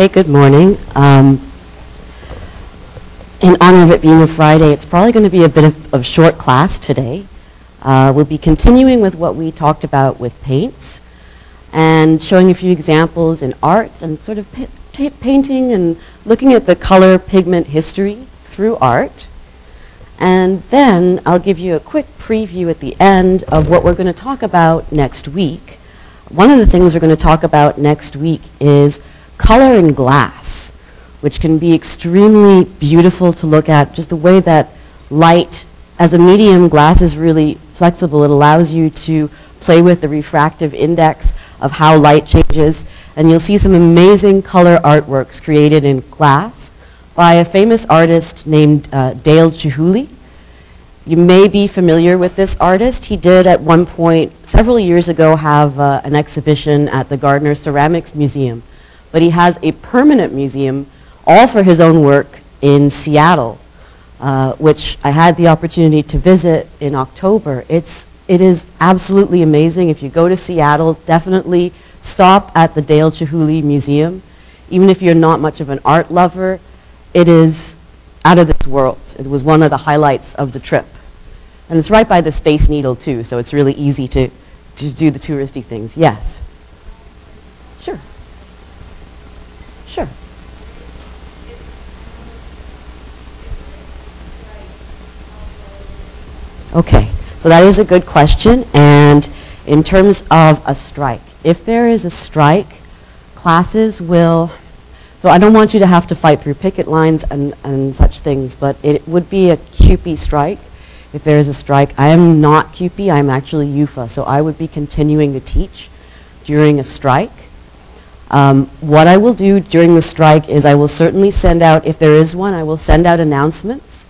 Okay, good morning. Um, in honor of it being a Friday, it's probably going to be a bit of, of short class today. Uh, we'll be continuing with what we talked about with paints and showing a few examples in art and sort of pa painting and looking at the color pigment history through art. And then I'll give you a quick preview at the end of what we're going to talk about next week. One of the things we're going to talk about next week is color in glass, which can be extremely beautiful to look at, just the way that light, as a medium, glass is really flexible. It allows you to play with the refractive index of how light changes. And you'll see some amazing color artworks created in glass by a famous artist named uh, Dale Chihuly. You may be familiar with this artist. He did at one point, several years ago, have uh, an exhibition at the Gardiner Ceramics Museum. But he has a permanent museum, all for his own work, in Seattle, uh, which I had the opportunity to visit in October. It's, it is absolutely amazing. If you go to Seattle, definitely stop at the Dale Chihuly Museum. Even if you're not much of an art lover, it is out of this world. It was one of the highlights of the trip. And it's right by the Space Needle too, so it's really easy to, to do the touristy things. Yes? Sure. Sure. Okay, so that is a good question. And in terms of a strike, if there is a strike, classes will so I don't want you to have to fight through picket lines and, and such things, but it would be a CUPE strike if there is a strike. I am not CUPE, I'm actually UFA, so I would be continuing to teach during a strike. Um, what I will do during the strike is I will certainly send out, if there is one, I will send out announcements.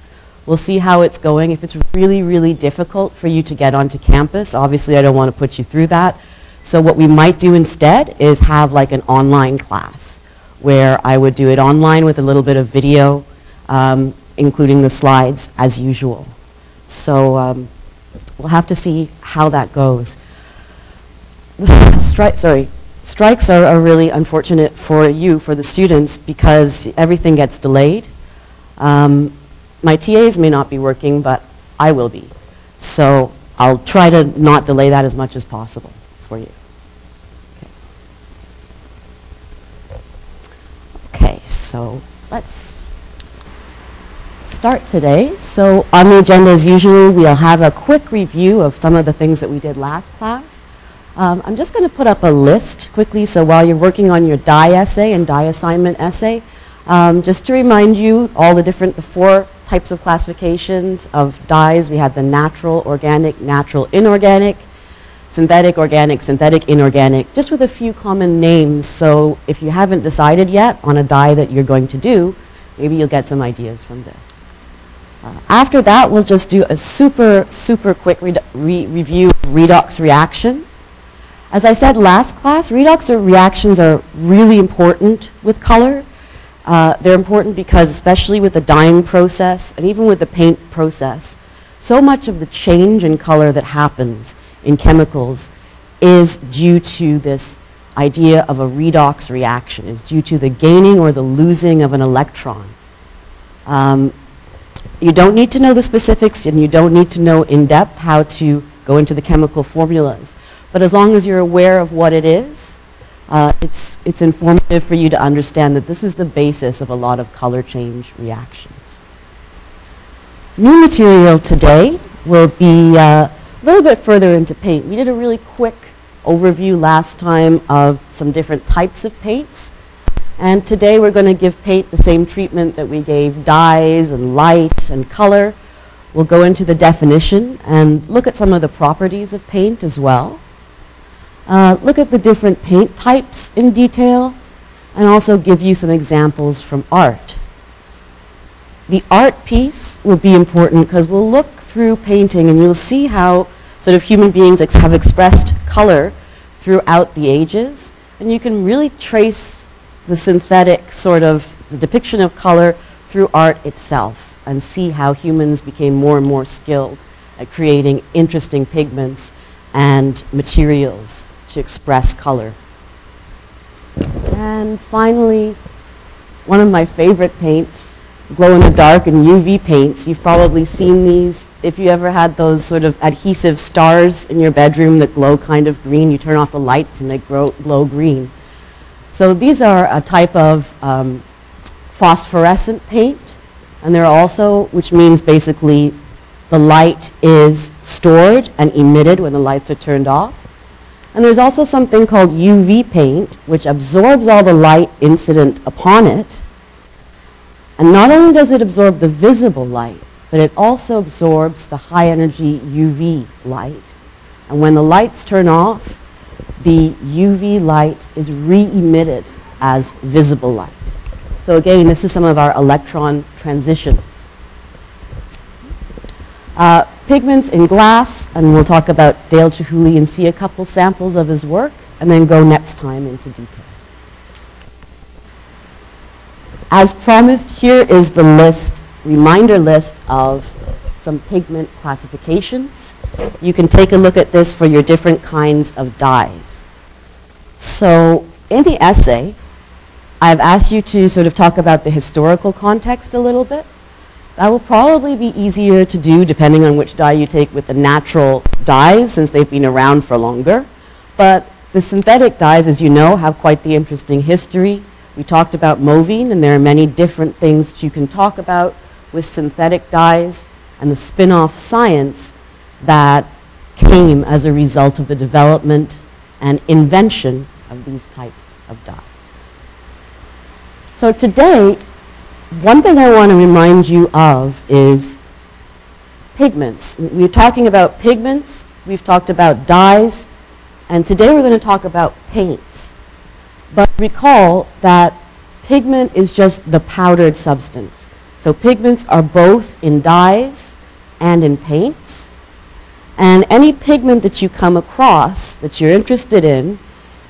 We'll see how it's going. If it's really, really difficult for you to get onto campus, obviously I don't want to put you through that. So what we might do instead is have like an online class where I would do it online with a little bit of video, um, including the slides as usual. So um, we'll have to see how that goes. Stri sorry, strikes are, are, really unfortunate for you, for the students, because everything gets delayed. Um, my TAs may not be working, but I will be. So I'll try to not delay that as much as possible for you. Okay, so let's start today. So on the agenda as usual, we'll have a quick review of some of the things that we did last class. Um, I'm just going to put up a list quickly so while you're working on your die essay and die assignment essay, um, just to remind you all the different, the four types of classifications of dyes. We had the natural, organic, natural, inorganic, synthetic, organic, synthetic, inorganic, just with a few common names. So if you haven't decided yet on a dye that you're going to do, maybe you'll get some ideas from this. Uh, after that, we'll just do a super, super quick re re review of redox reactions. As I said last class, redox reactions are really important with color. Uh, they're important because especially with the dyeing process and even with the paint process, so much of the change in color that happens in chemicals is due to this idea of a redox reaction, is due to the gaining or the losing of an electron. Um, you don't need to know the specifics and you don't need to know in depth how to go into the chemical formulas. But as long as you're aware of what it is, uh, it's, it's informative for you to understand that this is the basis of a lot of color change reactions. New material today will be uh, a little bit further into paint, we did a really quick overview last time of some different types of paints. And today we're going to give paint the same treatment that we gave dyes and light and color. We'll go into the definition and look at some of the properties of paint as well. Uh, look at the different paint types in detail and also give you some examples from art. The art piece will be important because we'll look through painting and you'll see how sort of human beings ex have expressed color throughout the ages. And you can really trace the synthetic sort of the depiction of color through art itself and see how humans became more and more skilled at creating interesting pigments and materials to express color. And finally, one of my favorite paints, glow-in-the-dark and UV paints. You've probably seen these. If you ever had those sort of adhesive stars in your bedroom that glow kind of green, you turn off the lights and they grow, glow green. So these are a type of um, phosphorescent paint, and they're also, which means basically the light is stored and emitted when the lights are turned off. And there's also something called UV paint, which absorbs all the light incident upon it. And not only does it absorb the visible light, but it also absorbs the high energy UV light. And when the lights turn off, the UV light is re-emitted as visible light. So again, this is some of our electron transitions. Uh, pigments in glass, and we'll talk about Dale Chihuly and see a couple samples of his work, and then go next time into detail. As promised, here is the list, reminder list of some pigment classifications. You can take a look at this for your different kinds of dyes. So in the essay, I've asked you to sort of talk about the historical context a little bit. That will probably be easier to do depending on which dye you take with the natural dyes since they've been around for longer. But the synthetic dyes, as you know, have quite the interesting history. We talked about mauveine, and there are many different things that you can talk about with synthetic dyes and the spin-off science that came as a result of the development and invention of these types of dyes. So today, one thing I want to remind you of is pigments. We're talking about pigments, we've talked about dyes, and today we're going to talk about paints. But recall that pigment is just the powdered substance. So pigments are both in dyes and in paints. And any pigment that you come across that you're interested in,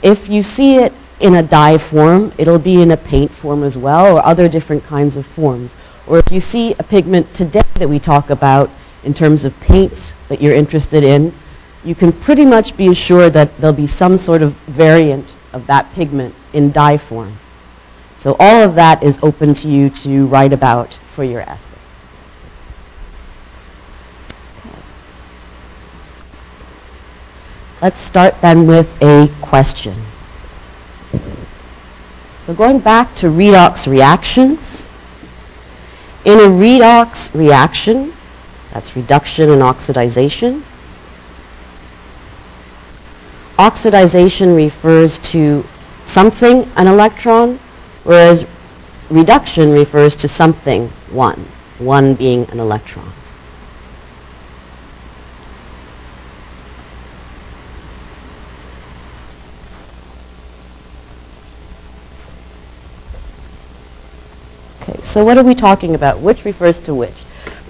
if you see it in a dye form, it'll be in a paint form as well, or other different kinds of forms. Or if you see a pigment today that we talk about in terms of paints that you're interested in, you can pretty much be assured that there'll be some sort of variant of that pigment in dye form. So all of that is open to you to write about for your essay. Let's start then with a question. So going back to redox reactions, in a redox reaction, that's reduction and oxidization, oxidization refers to something, an electron, whereas reduction refers to something, one, one being an electron. Okay, so what are we talking about? Which refers to which?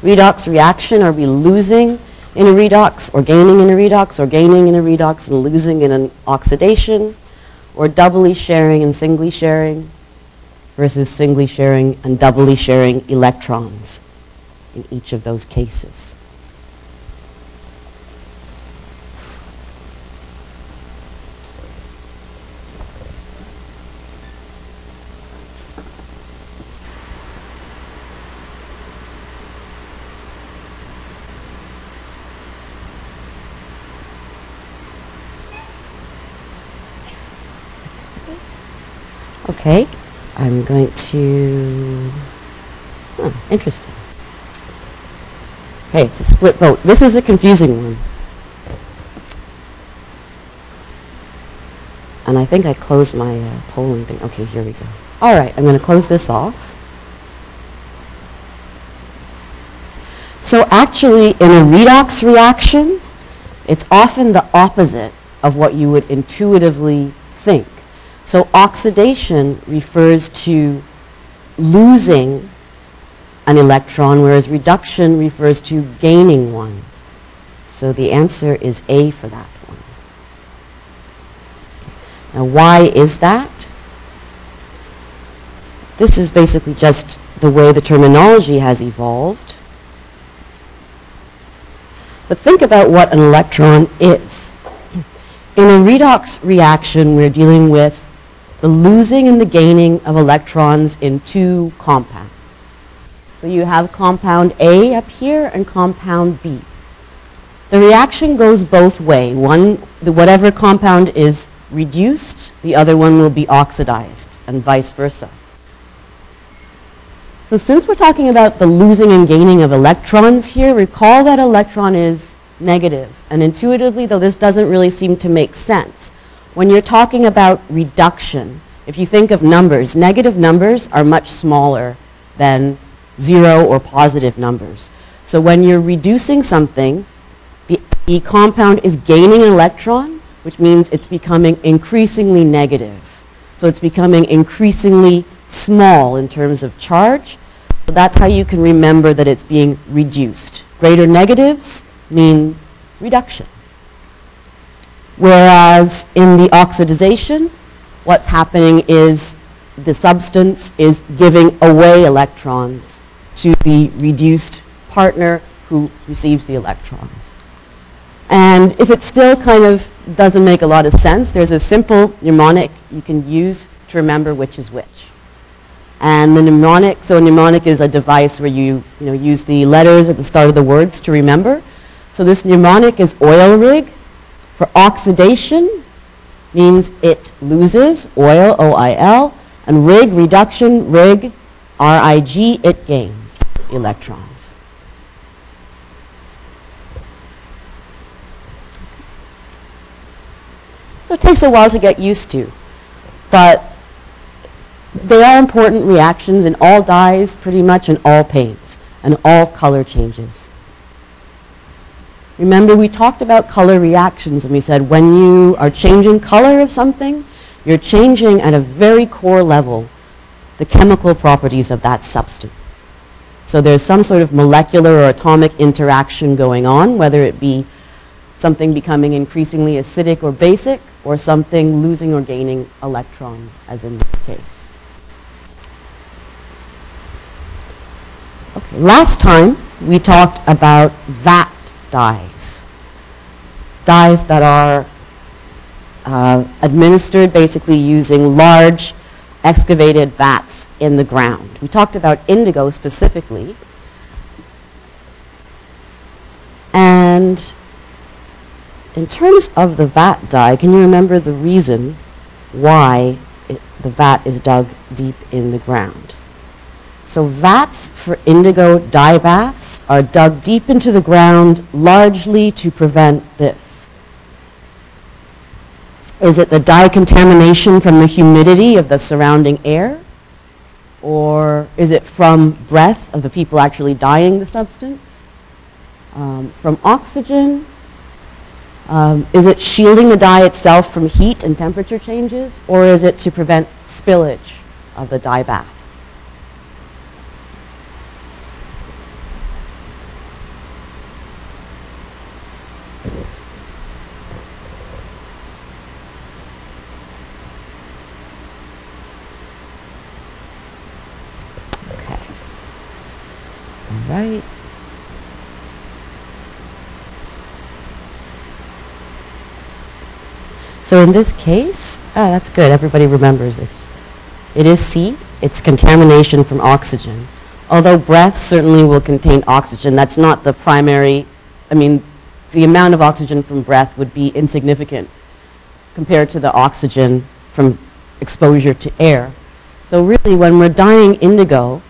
Redox reaction, are we losing in a redox or gaining in a redox or gaining in a redox and losing in an oxidation? Or doubly sharing and singly sharing versus singly sharing and doubly sharing electrons in each of those cases? Okay, I'm going to, interesting. Okay, it's a split vote. This is a confusing one. And I think I closed my uh, polling thing. Okay, here we go. All right, I'm going to close this off. So actually, in a redox reaction, it's often the opposite of what you would intuitively think. So oxidation refers to losing an electron, whereas reduction refers to gaining one. So the answer is A for that one. Now why is that? This is basically just the way the terminology has evolved. But think about what an electron is. In a redox reaction, we're dealing with the losing and the gaining of electrons in two compounds. So you have compound A up here and compound B. The reaction goes both way. One, whatever compound is reduced, the other one will be oxidized, and vice versa. So since we're talking about the losing and gaining of electrons here, recall that electron is negative. And intuitively, though this doesn't really seem to make sense, when you're talking about reduction, if you think of numbers, negative numbers are much smaller than zero or positive numbers. So when you're reducing something, the E compound is gaining an electron, which means it's becoming increasingly negative. So it's becoming increasingly small in terms of charge. So that's how you can remember that it's being reduced. Greater negatives mean reduction. Whereas in the oxidization, what's happening is the substance is giving away electrons to the reduced partner who receives the electrons. And if it still kind of doesn't make a lot of sense, there's a simple mnemonic you can use to remember which is which. And the mnemonic, so a mnemonic is a device where you, you know, use the letters at the start of the words to remember. So this mnemonic is oil rig. For oxidation means it loses, oil, O-I-L, and rig, reduction, rig, R-I-G, it gains electrons. So it takes a while to get used to, but they are important reactions in all dyes, pretty much in all paints, and all color changes. Remember, we talked about color reactions, and we said when you are changing color of something, you're changing at a very core level the chemical properties of that substance. So there's some sort of molecular or atomic interaction going on, whether it be something becoming increasingly acidic or basic, or something losing or gaining electrons, as in this case. Okay, last time we talked about vat dyes. Dyes that are uh, administered basically using large excavated vats in the ground. We talked about indigo specifically. And in terms of the vat dye, can you remember the reason why it, the vat is dug deep in the ground? So vats for indigo dye baths are dug deep into the ground largely to prevent this. Is it the dye contamination from the humidity of the surrounding air? Or is it from breath of the people actually dyeing the substance? Um, from oxygen? Um, is it shielding the dye itself from heat and temperature changes? Or is it to prevent spillage of the dye bath? Right. So in this case, ah, that's good. Everybody remembers it's, it is C. It's contamination from oxygen. Although breath certainly will contain oxygen, that's not the primary, I mean, the amount of oxygen from breath would be insignificant compared to the oxygen from exposure to air. So really, when we're dyeing indigo,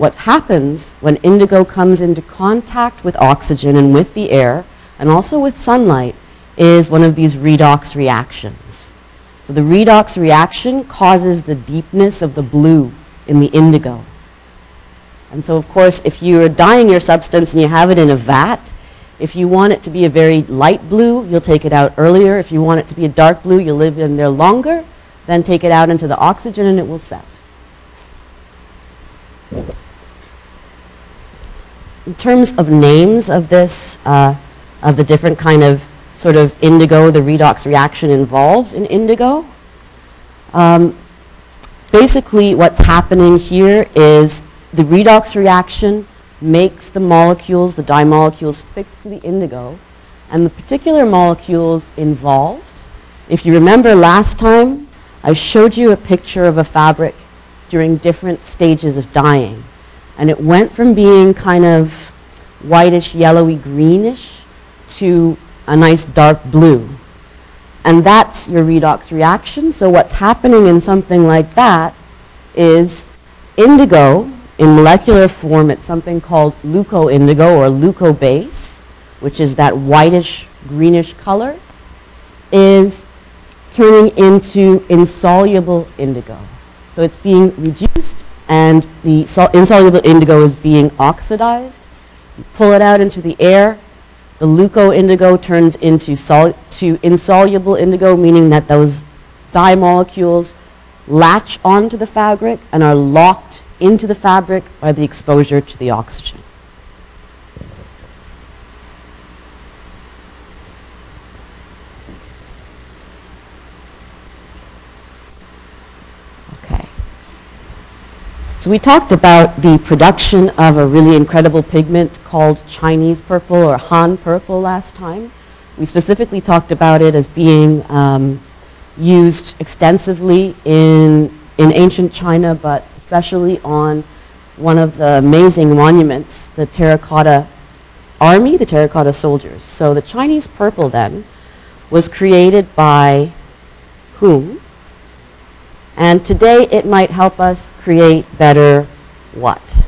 what happens when indigo comes into contact with oxygen and with the air, and also with sunlight, is one of these redox reactions. So the redox reaction causes the deepness of the blue in the indigo. And so, of course, if you're dyeing your substance and you have it in a vat, if you want it to be a very light blue, you'll take it out earlier. If you want it to be a dark blue, you'll live in there longer, then take it out into the oxygen and it will set. In terms of names of this, uh, of the different kind of sort of indigo, the redox reaction involved in indigo, um, basically what's happening here is the redox reaction makes the molecules, the dye molecules, fixed to the indigo, and the particular molecules involved. If you remember last time, I showed you a picture of a fabric during different stages of dyeing. And it went from being kind of whitish, yellowy, greenish to a nice dark blue. And that's your redox reaction. So what's happening in something like that is indigo, in molecular form, it's something called leucoindigo or leucobase, which is that whitish, greenish color, is turning into insoluble indigo. So it's being reduced and the insoluble indigo is being oxidized. You pull it out into the air, the leuco indigo turns into to insoluble indigo, meaning that those dye molecules latch onto the fabric and are locked into the fabric by the exposure to the oxygen. Okay. So we talked about the production of a really incredible pigment called Chinese purple or Han purple last time. We specifically talked about it as being um, used extensively in, in ancient China, but especially on one of the amazing monuments, the terracotta army, the terracotta soldiers. So the Chinese purple then was created by whom? And today it might help us create better what?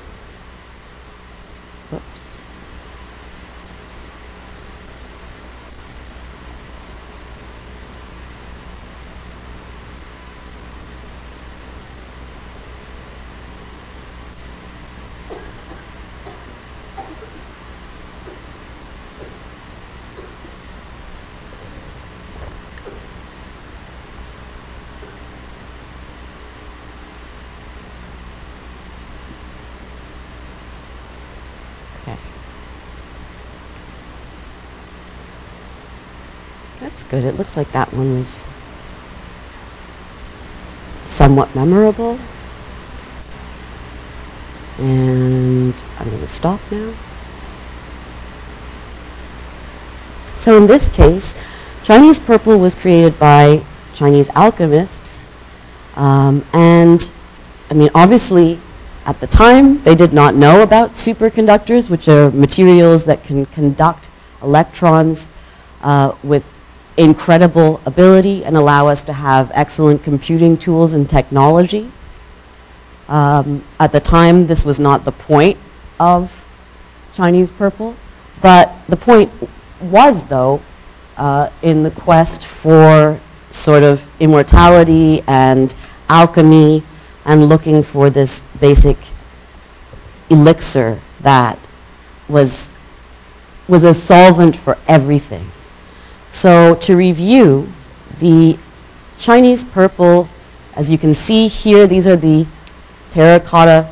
Good. It looks like that one was somewhat memorable. And I'm going to stop now. So in this case, Chinese purple was created by Chinese alchemists. Um, and, I mean, obviously, at the time, they did not know about superconductors, which are materials that can conduct electrons uh, with incredible ability and allow us to have excellent computing tools and technology. Um, at the time, this was not the point of Chinese purple, but the point was, though, uh, in the quest for sort of immortality and alchemy and looking for this basic elixir that was, was a solvent for everything. So to review, the Chinese purple, as you can see here, these are the terracotta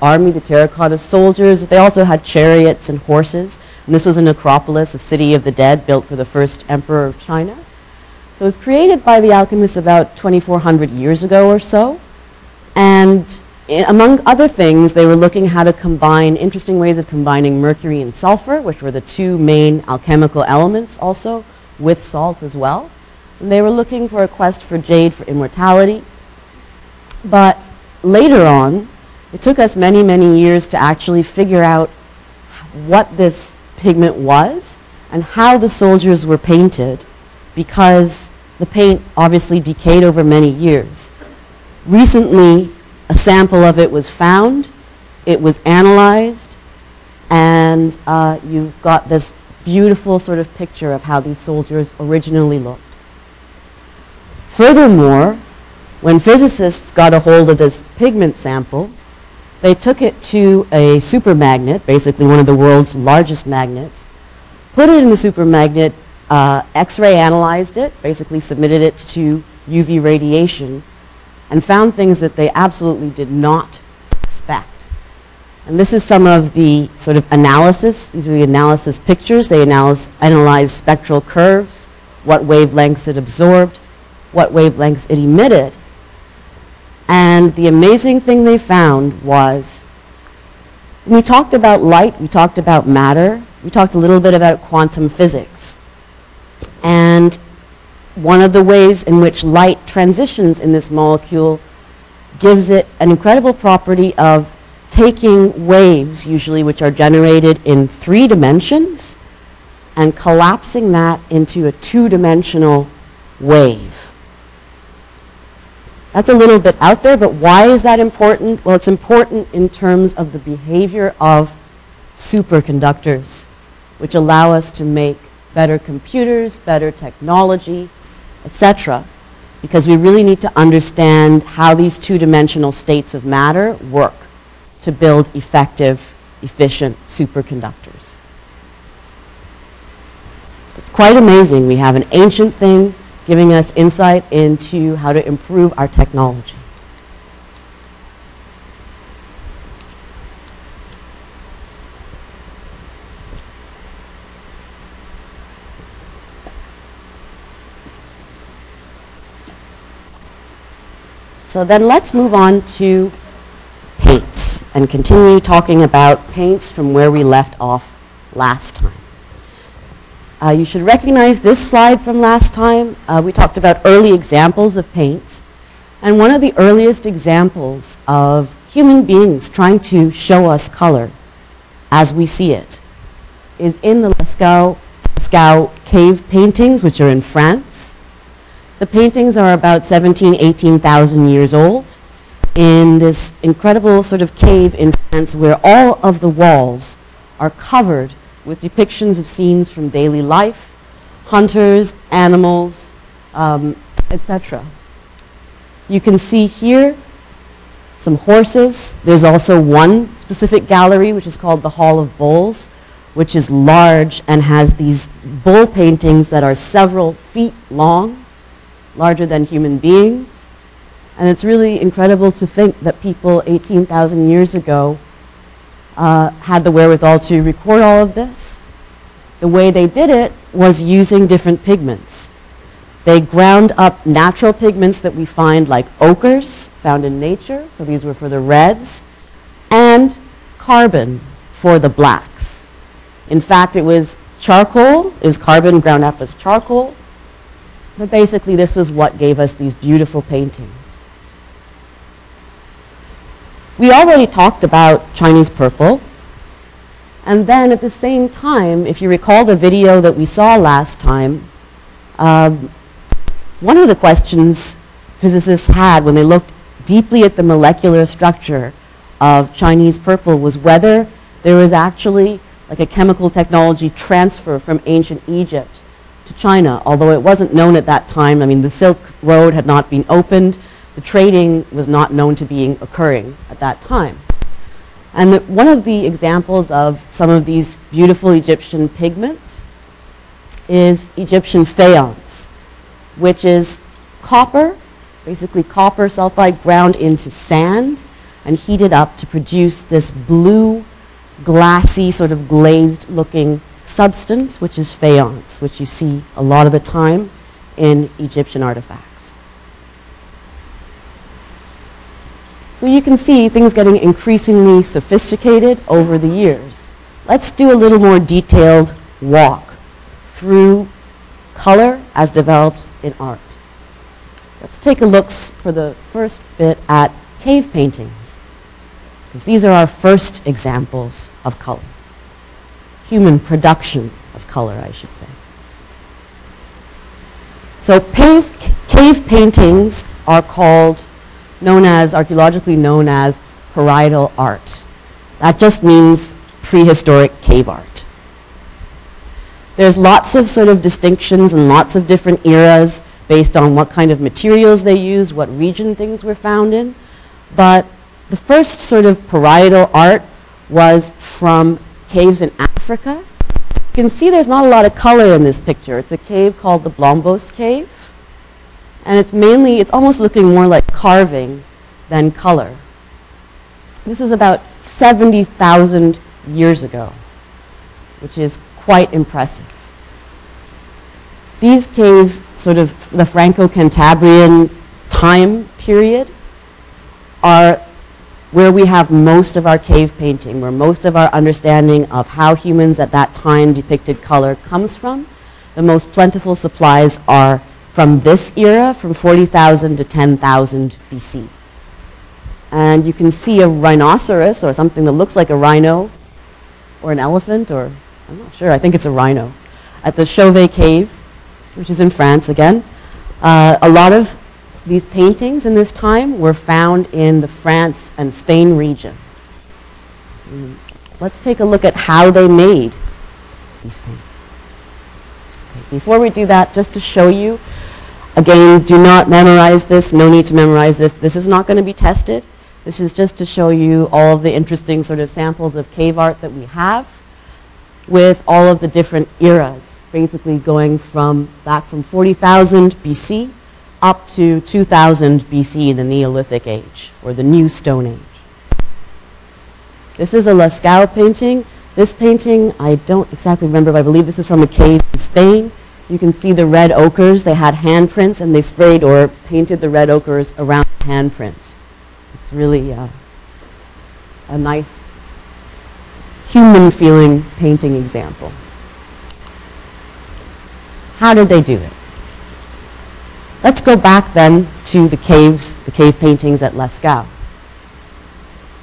army, the terracotta soldiers. They also had chariots and horses. And this was a necropolis, a city of the dead built for the first emperor of China. So it was created by the alchemists about 2,400 years ago or so. And among other things, they were looking how to combine interesting ways of combining mercury and sulfur, which were the two main alchemical elements also, with salt as well. And they were looking for a quest for jade for immortality. But later on, it took us many, many years to actually figure out what this pigment was and how the soldiers were painted because the paint obviously decayed over many years. Recently, a sample of it was found, it was analyzed, and uh, you've got this beautiful sort of picture of how these soldiers originally looked. Furthermore, when physicists got a hold of this pigment sample, they took it to a supermagnet, basically one of the world's largest magnets, put it in the supermagnet, uh, X-ray analyzed it, basically submitted it to UV radiation, and found things that they absolutely did not expect. And this is some of the sort of analysis. These are the analysis pictures. They analyze, analyze spectral curves, what wavelengths it absorbed, what wavelengths it emitted. And the amazing thing they found was, we talked about light, we talked about matter, we talked a little bit about quantum physics. And one of the ways in which light transitions in this molecule gives it an incredible property of taking waves, usually which are generated in three dimensions, and collapsing that into a two-dimensional wave. That's a little bit out there, but why is that important? Well, it's important in terms of the behavior of superconductors, which allow us to make better computers, better technology, etc. Because we really need to understand how these two-dimensional states of matter work to build effective, efficient superconductors. It's quite amazing. We have an ancient thing giving us insight into how to improve our technology. So then let's move on to paints and continue talking about paints from where we left off last time. Uh, you should recognize this slide from last time. Uh, we talked about early examples of paints. And one of the earliest examples of human beings trying to show us color as we see it is in the Lascaux, Lascaux cave paintings, which are in France. The paintings are about 17, 18,000 years old in this incredible sort of cave in France where all of the walls are covered with depictions of scenes from daily life, hunters, animals, um, etc. You can see here some horses. There's also one specific gallery which is called the Hall of Bulls, which is large and has these bull paintings that are several feet long larger than human beings. And it's really incredible to think that people 18,000 years ago uh, had the wherewithal to record all of this. The way they did it was using different pigments. They ground up natural pigments that we find like ochres found in nature, so these were for the reds, and carbon for the blacks. In fact, it was charcoal, it was carbon ground up as charcoal, but basically, this was what gave us these beautiful paintings. We already talked about Chinese purple. And then at the same time, if you recall the video that we saw last time, um, one of the questions physicists had when they looked deeply at the molecular structure of Chinese purple was whether there was actually like a chemical technology transfer from ancient Egypt to China, although it wasn't known at that time. I mean, the Silk Road had not been opened. The trading was not known to be occurring at that time. And the, one of the examples of some of these beautiful Egyptian pigments is Egyptian faience, which is copper, basically copper sulfide ground into sand and heated up to produce this blue, glassy, sort of glazed looking substance, which is faience, which you see a lot of the time in Egyptian artifacts. So you can see things getting increasingly sophisticated over the years. Let's do a little more detailed walk through color as developed in art. Let's take a look for the first bit at cave paintings, because these are our first examples of color human production of color, I should say. So cave, cave paintings are called, known as, archaeologically known as parietal art. That just means prehistoric cave art. There's lots of sort of distinctions and lots of different eras based on what kind of materials they used, what region things were found in. But the first sort of parietal art was from caves in Africa. You can see there's not a lot of color in this picture. It's a cave called the Blombos Cave. And it's mainly, it's almost looking more like carving than color. This is about 70,000 years ago, which is quite impressive. These caves, sort of the Franco-Cantabrian time period, are where we have most of our cave painting, where most of our understanding of how humans at that time depicted color comes from. The most plentiful supplies are from this era, from 40,000 to 10,000 BC. And you can see a rhinoceros or something that looks like a rhino or an elephant or, I'm not sure, I think it's a rhino, at the Chauvet Cave, which is in France again. Uh, a lot of these paintings in this time were found in the France and Spain region. Mm. Let's take a look at how they made these paintings. Okay, before we do that, just to show you, again, do not memorize this, no need to memorize this. This is not going to be tested. This is just to show you all of the interesting sort of samples of cave art that we have with all of the different eras, basically going from back from 40,000 BC up to 2000 BC, the Neolithic Age, or the New Stone Age. This is a Lascaux painting. This painting, I don't exactly remember, but I believe this is from a cave in Spain. You can see the red ochres. They had handprints, and they sprayed or painted the red ochres around handprints It's really uh, a nice human feeling painting example. How did they do it? Let's go back then to the caves, the cave paintings at Lascaux.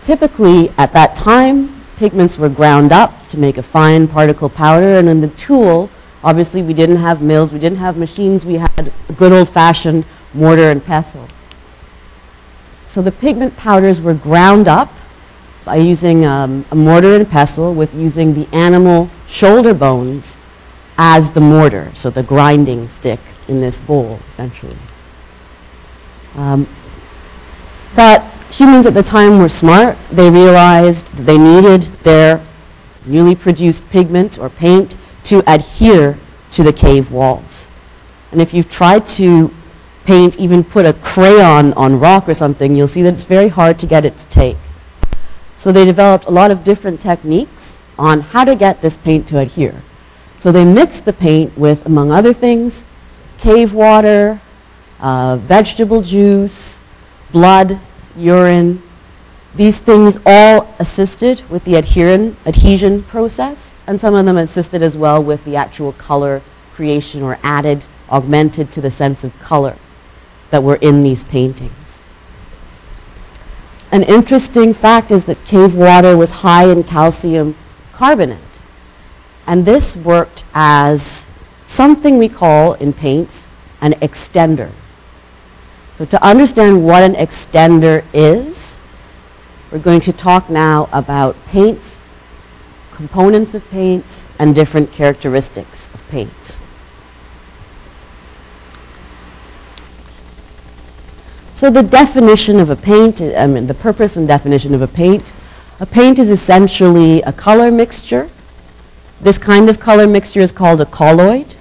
Typically, at that time, pigments were ground up to make a fine particle powder, and in the tool, obviously we didn't have mills, we didn't have machines, we had good old-fashioned mortar and pestle. So the pigment powders were ground up by using um, a mortar and pestle with using the animal shoulder bones as the mortar, so the grinding stick in this bowl, essentially. Um, but humans at the time were smart. They realized that they needed their newly produced pigment or paint to adhere to the cave walls. And if you've tried to paint, even put a crayon on rock or something, you'll see that it's very hard to get it to take. So they developed a lot of different techniques on how to get this paint to adhere. So they mixed the paint with, among other things, cave water, uh, vegetable juice, blood, urine. These things all assisted with the adherin, adhesion process, and some of them assisted as well with the actual color creation or added, augmented to the sense of color that were in these paintings. An interesting fact is that cave water was high in calcium carbonate. And this worked as something we call in paints an extender. So to understand what an extender is, we're going to talk now about paints, components of paints, and different characteristics of paints. So the definition of a paint, I mean the purpose and definition of a paint, a paint is essentially a color mixture. This kind of color mixture is called a colloid.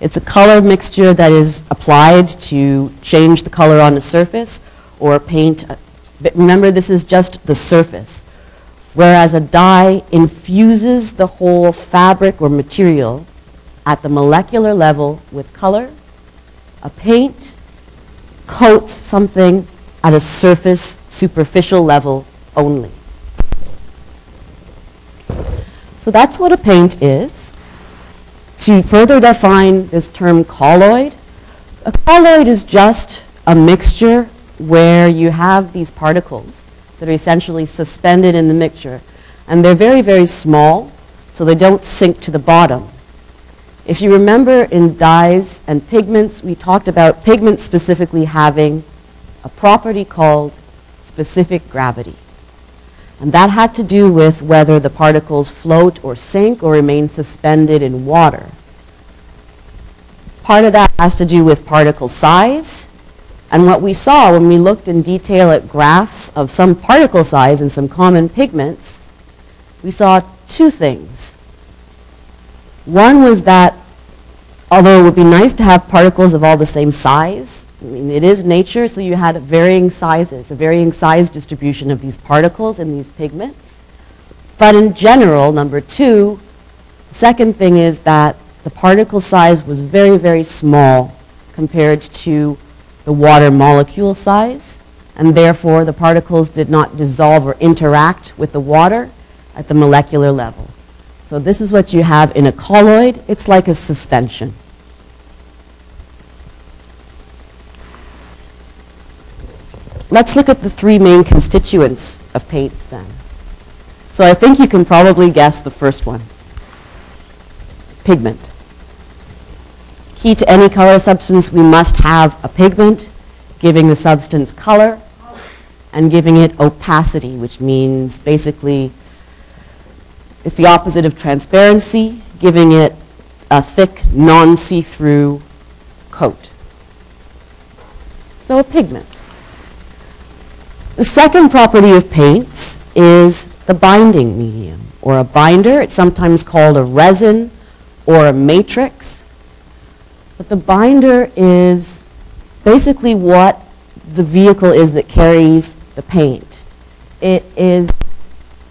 It's a color mixture that is applied to change the color on a surface or paint. But remember, this is just the surface. Whereas a dye infuses the whole fabric or material at the molecular level with color, a paint coats something at a surface, superficial level only. So that's what a paint is. To further define this term colloid, a colloid is just a mixture where you have these particles that are essentially suspended in the mixture. And they're very, very small, so they don't sink to the bottom. If you remember in dyes and pigments, we talked about pigments specifically having a property called specific gravity. And that had to do with whether the particles float or sink or remain suspended in water. Part of that has to do with particle size. And what we saw when we looked in detail at graphs of some particle size and some common pigments, we saw two things. One was that although it would be nice to have particles of all the same size, I mean, it is nature, so you had varying sizes, a varying size distribution of these particles in these pigments. But in general, number two, the second thing is that the particle size was very, very small compared to the water molecule size, and therefore the particles did not dissolve or interact with the water at the molecular level. So this is what you have in a colloid. It's like a suspension. Let's look at the three main constituents of paints then. So I think you can probably guess the first one, pigment. Key to any color substance, we must have a pigment, giving the substance color and giving it opacity, which means basically it's the opposite of transparency, giving it a thick, non-see-through coat. So a pigment. The second property of paints is the binding medium, or a binder. It's sometimes called a resin or a matrix. But the binder is basically what the vehicle is that carries the paint. It is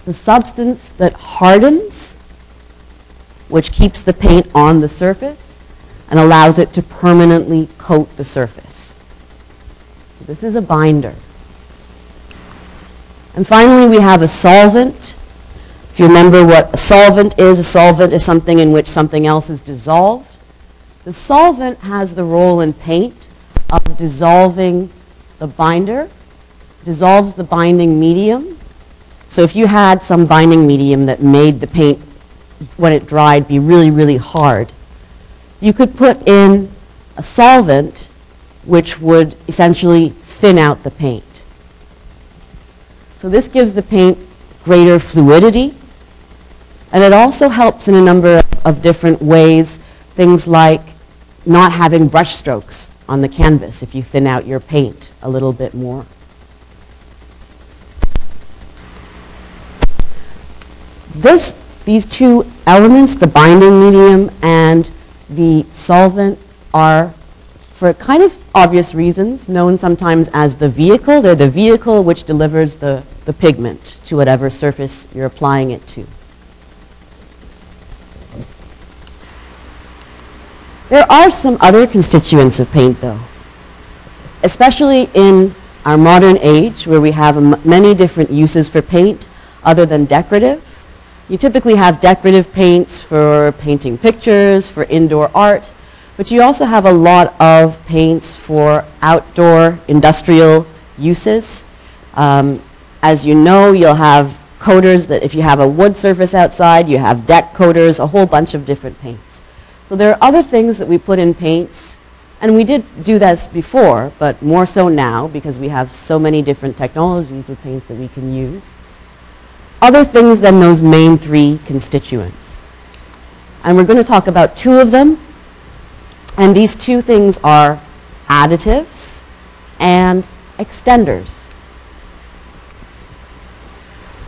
the substance that hardens, which keeps the paint on the surface and allows it to permanently coat the surface. So this is a binder. And finally, we have a solvent. If you remember what a solvent is, a solvent is something in which something else is dissolved. The solvent has the role in paint of dissolving the binder, dissolves the binding medium. So if you had some binding medium that made the paint, when it dried, be really, really hard, you could put in a solvent which would essentially thin out the paint. So this gives the paint greater fluidity, and it also helps in a number of different ways, things like not having brush strokes on the canvas if you thin out your paint a little bit more. This, these two elements, the binding medium and the solvent, are, for kind of obvious reasons, known sometimes as the vehicle. They're the vehicle which delivers the, the pigment to whatever surface you're applying it to. There are some other constituents of paint, though, especially in our modern age where we have many different uses for paint other than decorative. You typically have decorative paints for painting pictures, for indoor art, but you also have a lot of paints for outdoor industrial uses. Um, as you know, you'll have coaters that if you have a wood surface outside, you have deck coaters, a whole bunch of different paints. So there are other things that we put in paints, and we did do this before, but more so now because we have so many different technologies with paints that we can use. Other things than those main three constituents. And we're going to talk about two of them. And these two things are additives and extenders.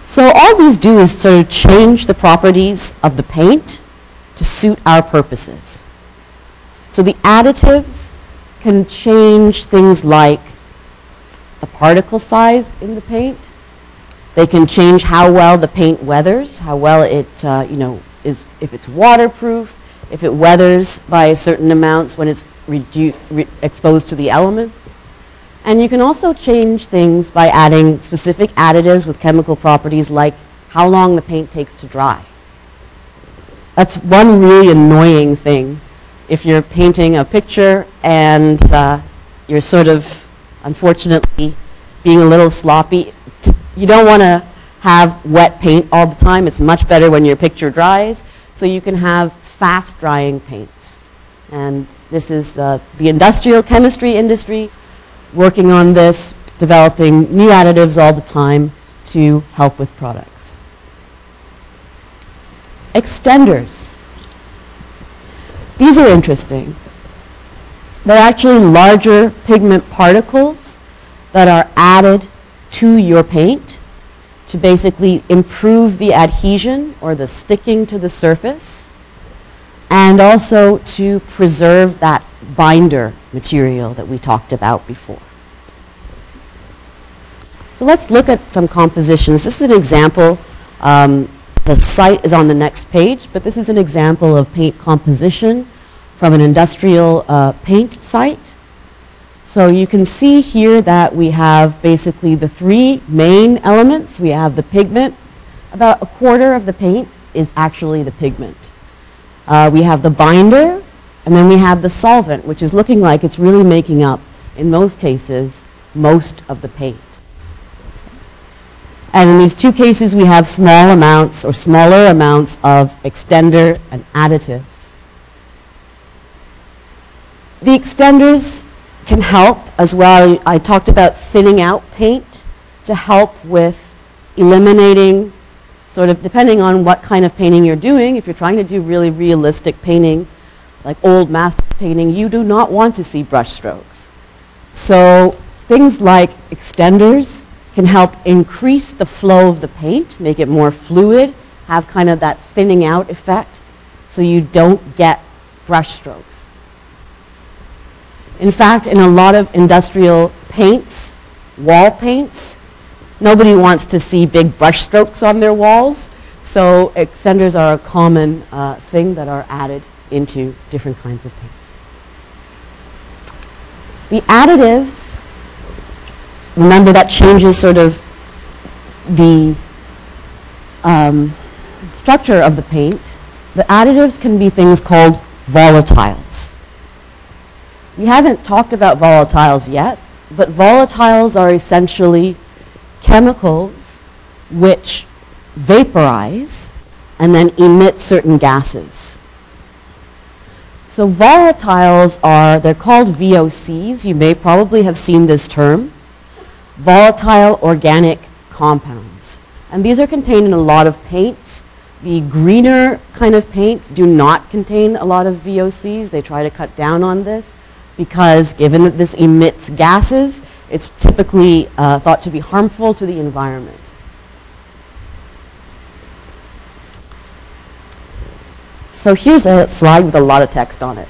So all these do is sort of change the properties of the paint to suit our purposes. So the additives can change things like the particle size in the paint. They can change how well the paint weathers, how well it, uh, you know, is, if it's waterproof, if it weathers by certain amounts when it's exposed to the elements. And you can also change things by adding specific additives with chemical properties like how long the paint takes to dry. That's one really annoying thing. If you're painting a picture and uh, you're sort of, unfortunately, being a little sloppy, you don't want to have wet paint all the time. It's much better when your picture dries. So you can have fast drying paints. And this is uh, the industrial chemistry industry working on this, developing new additives all the time to help with products extenders. These are interesting. They're actually larger pigment particles that are added to your paint to basically improve the adhesion or the sticking to the surface and also to preserve that binder material that we talked about before. So let's look at some compositions. This is an example um, the site is on the next page, but this is an example of paint composition from an industrial uh, paint site. So you can see here that we have basically the three main elements. We have the pigment. About a quarter of the paint is actually the pigment. Uh, we have the binder, and then we have the solvent, which is looking like it's really making up, in most cases, most of the paint. And in these two cases, we have small amounts or smaller amounts of extender and additives. The extenders can help as well. I talked about thinning out paint to help with eliminating, sort of depending on what kind of painting you're doing. If you're trying to do really realistic painting, like old master painting, you do not want to see brush strokes. So things like extenders can help increase the flow of the paint, make it more fluid, have kind of that thinning out effect so you don't get brush strokes. In fact, in a lot of industrial paints, wall paints, nobody wants to see big brush strokes on their walls, so extenders are a common uh, thing that are added into different kinds of paints. The additives remember that changes sort of the um, structure of the paint. The additives can be things called volatiles. We haven't talked about volatiles yet, but volatiles are essentially chemicals which vaporize and then emit certain gases. So volatiles are, they're called VOCs. You may probably have seen this term volatile organic compounds. And these are contained in a lot of paints. The greener kind of paints do not contain a lot of VOCs. They try to cut down on this because given that this emits gases, it's typically uh, thought to be harmful to the environment. So here's a slide with a lot of text on it.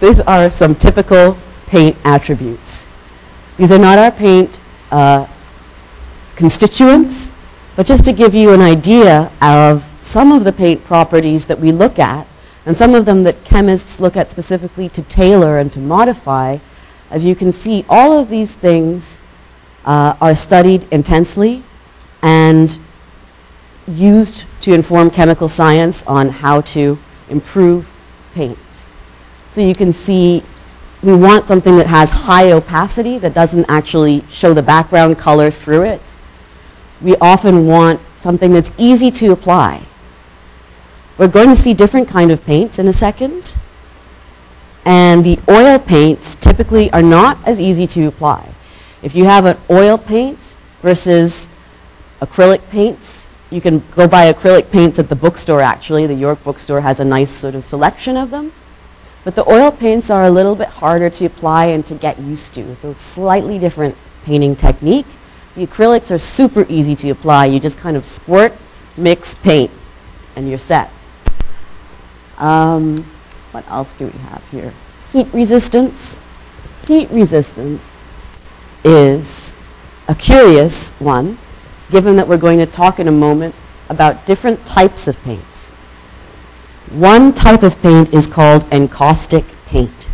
These are some typical paint attributes. These are not our paint uh, constituents, but just to give you an idea of some of the paint properties that we look at, and some of them that chemists look at specifically to tailor and to modify, as you can see, all of these things uh, are studied intensely and used to inform chemical science on how to improve paints. So you can see we want something that has high opacity, that doesn't actually show the background color through it. We often want something that's easy to apply. We're going to see different kind of paints in a second. And the oil paints typically are not as easy to apply. If you have an oil paint versus acrylic paints, you can go buy acrylic paints at the bookstore actually. The York bookstore has a nice sort of selection of them. But the oil paints are a little bit harder to apply and to get used to. It's a slightly different painting technique. The acrylics are super easy to apply. You just kind of squirt, mix, paint, and you're set. Um, what else do we have here? Heat resistance. Heat resistance is a curious one, given that we're going to talk in a moment about different types of paint. One type of paint is called encaustic paint.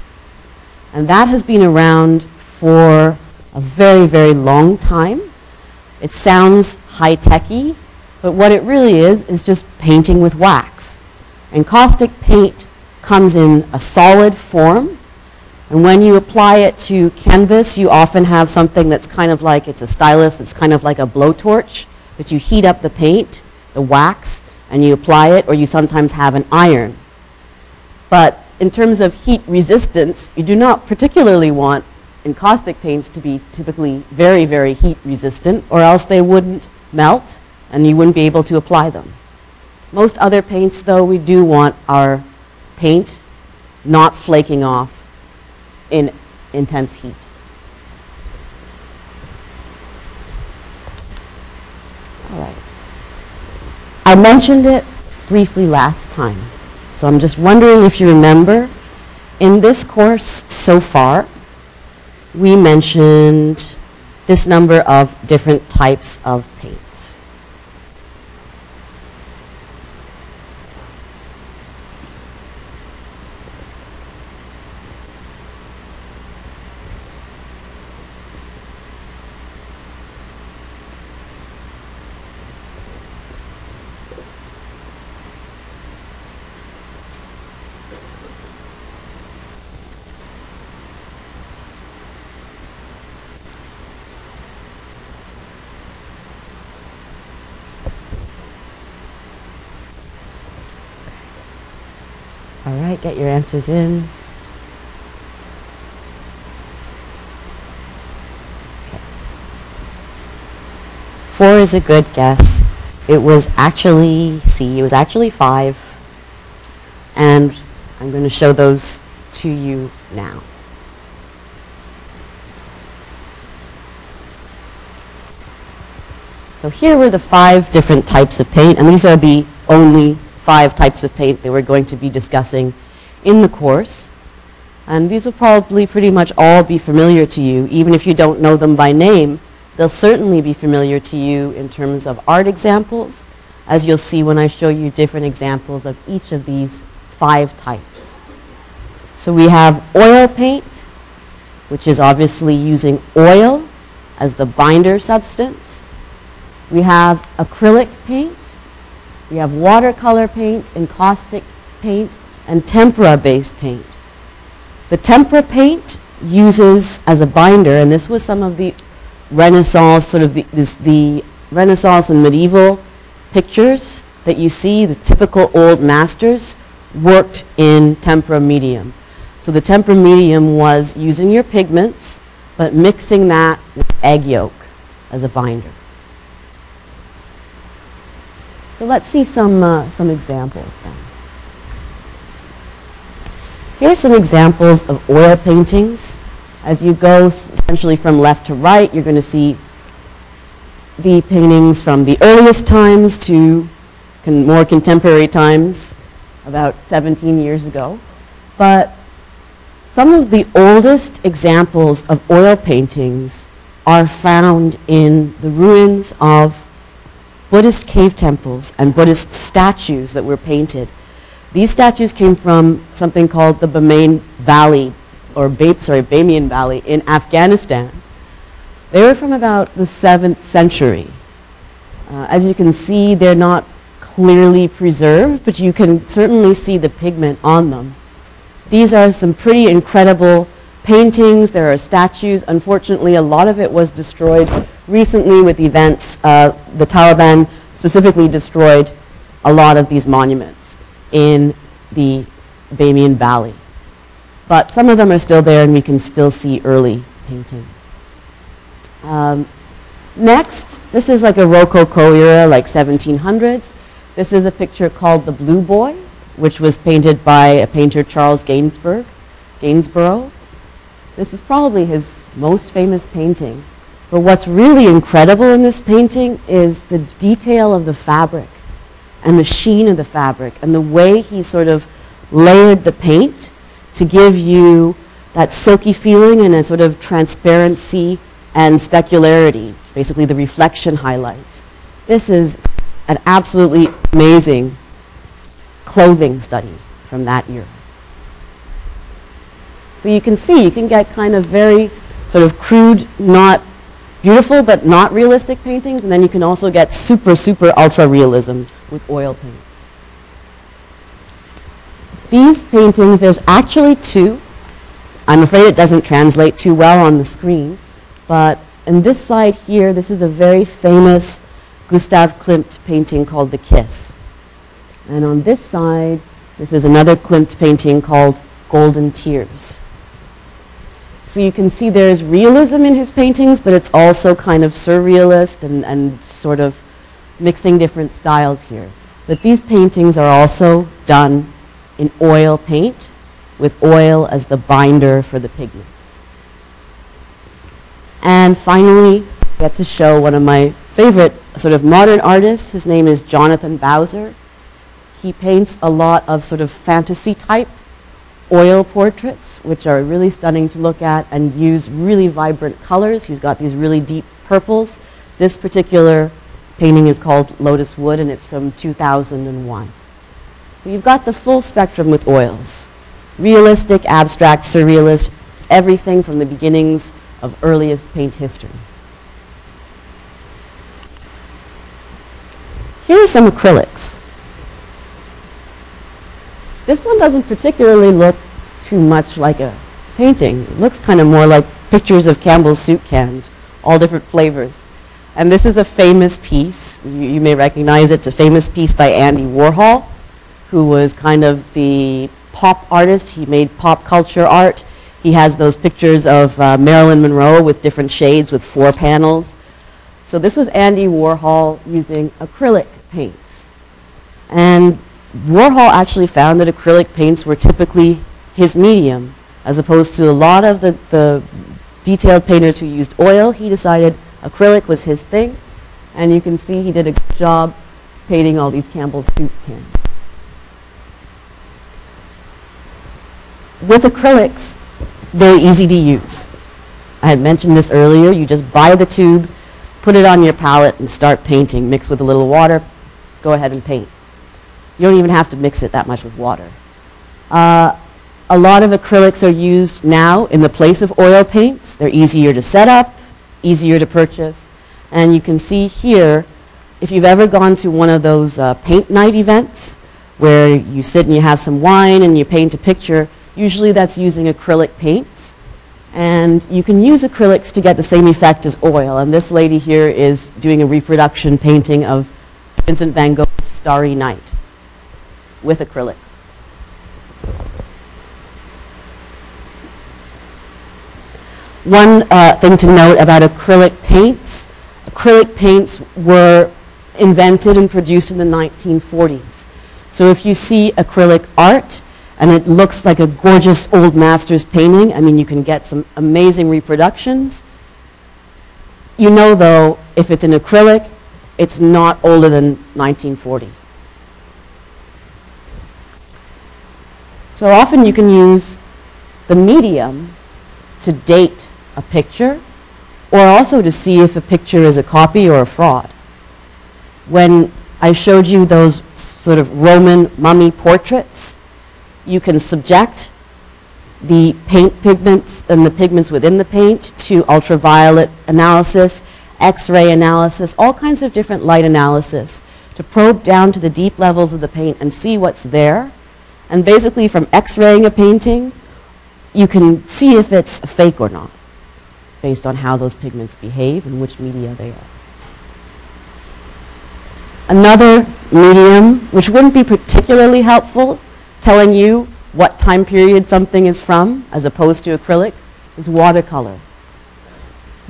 And that has been around for a very, very long time. It sounds high-techy, but what it really is is just painting with wax. Encaustic paint comes in a solid form, and when you apply it to canvas, you often have something that's kind of like, it's a stylus, it's kind of like a blowtorch, but you heat up the paint, the wax, and you apply it, or you sometimes have an iron. But in terms of heat resistance, you do not particularly want encaustic paints to be typically very, very heat resistant, or else they wouldn't melt and you wouldn't be able to apply them. Most other paints, though, we do want our paint not flaking off in intense heat. All right. I mentioned it briefly last time, so I'm just wondering if you remember. In this course so far, we mentioned this number of different types of paint. Answers in. Four is a good guess. It was actually C. It was actually five. And I'm going to show those to you now. So here were the five different types of paint, and these are the only five types of paint that we're going to be discussing in the course. And these will probably pretty much all be familiar to you, even if you don't know them by name. They'll certainly be familiar to you in terms of art examples, as you'll see when I show you different examples of each of these five types. So we have oil paint, which is obviously using oil as the binder substance. We have acrylic paint. We have watercolor paint, encaustic paint, and tempera-based paint. The tempera paint uses as a binder, and this was some of the Renaissance, sort of the, this, the Renaissance and medieval pictures that you see, the typical old masters worked in tempera medium. So the tempera medium was using your pigments, but mixing that with egg yolk as a binder. So let's see some, uh, some examples then. Here are some examples of oil paintings. As you go essentially from left to right, you're going to see the paintings from the earliest times to con more contemporary times, about 17 years ago. But some of the oldest examples of oil paintings are found in the ruins of Buddhist cave temples and Buddhist statues that were painted. These statues came from something called the Bamiyan Valley, or ba sorry, Bamiyan Valley in Afghanistan. They were from about the 7th century. Uh, as you can see, they're not clearly preserved, but you can certainly see the pigment on them. These are some pretty incredible paintings. There are statues. Unfortunately, a lot of it was destroyed recently with events, uh, the Taliban specifically destroyed a lot of these monuments in the Bamiyan Valley. But some of them are still there and we can still see early painting. Um, next, this is like a Rococo era, like 1700s. This is a picture called The Blue Boy, which was painted by a painter, Charles Gainsbourg, Gainsborough. This is probably his most famous painting. But what's really incredible in this painting is the detail of the fabric and the sheen of the fabric and the way he sort of layered the paint to give you that silky feeling and a sort of transparency and specularity, basically the reflection highlights. This is an absolutely amazing clothing study from that era. So you can see, you can get kind of very sort of crude, not beautiful but not realistic paintings, and then you can also get super, super ultra realism with oil paints. These paintings, there's actually two. I'm afraid it doesn't translate too well on the screen, but in this side here, this is a very famous Gustav Klimt painting called The Kiss. And on this side, this is another Klimt painting called Golden Tears. So you can see there's realism in his paintings, but it's also kind of surrealist and, and sort of mixing different styles here. But these paintings are also done in oil paint with oil as the binder for the pigments. And finally, I get to show one of my favorite sort of modern artists. His name is Jonathan Bowser. He paints a lot of sort of fantasy type oil portraits, which are really stunning to look at and use really vibrant colors. He's got these really deep purples. This particular painting is called Lotus Wood, and it's from 2001. So you've got the full spectrum with oils. Realistic, abstract, surrealist, everything from the beginnings of earliest paint history. Here are some acrylics. This one doesn't particularly look too much like a painting. It looks kind of more like pictures of Campbell's soup cans, all different flavors. And this is a famous piece. You, you may recognize it. It's a famous piece by Andy Warhol, who was kind of the pop artist. He made pop culture art. He has those pictures of uh, Marilyn Monroe with different shades with four panels. So this was Andy Warhol using acrylic paints. And Warhol actually found that acrylic paints were typically his medium, as opposed to a lot of the, the detailed painters who used oil. He decided acrylic was his thing, and you can see he did a good job painting all these Campbell's soup cans. With acrylics, they're easy to use. I had mentioned this earlier. You just buy the tube, put it on your palette, and start painting. Mix with a little water, go ahead and paint. You don't even have to mix it that much with water. Uh, a lot of acrylics are used now in the place of oil paints. They're easier to set up, easier to purchase. And you can see here, if you've ever gone to one of those uh, paint night events where you sit and you have some wine and you paint a picture, usually that's using acrylic paints. And you can use acrylics to get the same effect as oil. And this lady here is doing a reproduction painting of Vincent van Gogh's Starry Night with acrylics. One uh, thing to note about acrylic paints, acrylic paints were invented and produced in the 1940s. So if you see acrylic art and it looks like a gorgeous old master's painting, I mean you can get some amazing reproductions. You know though, if it's an acrylic, it's not older than 1940. So often you can use the medium to date a picture or also to see if a picture is a copy or a fraud. When I showed you those sort of Roman mummy portraits, you can subject the paint pigments and the pigments within the paint to ultraviolet analysis, X-ray analysis, all kinds of different light analysis to probe down to the deep levels of the paint and see what's there and basically from x-raying a painting, you can see if it's fake or not based on how those pigments behave and which media they are. Another medium, which wouldn't be particularly helpful, telling you what time period something is from, as opposed to acrylics, is watercolor.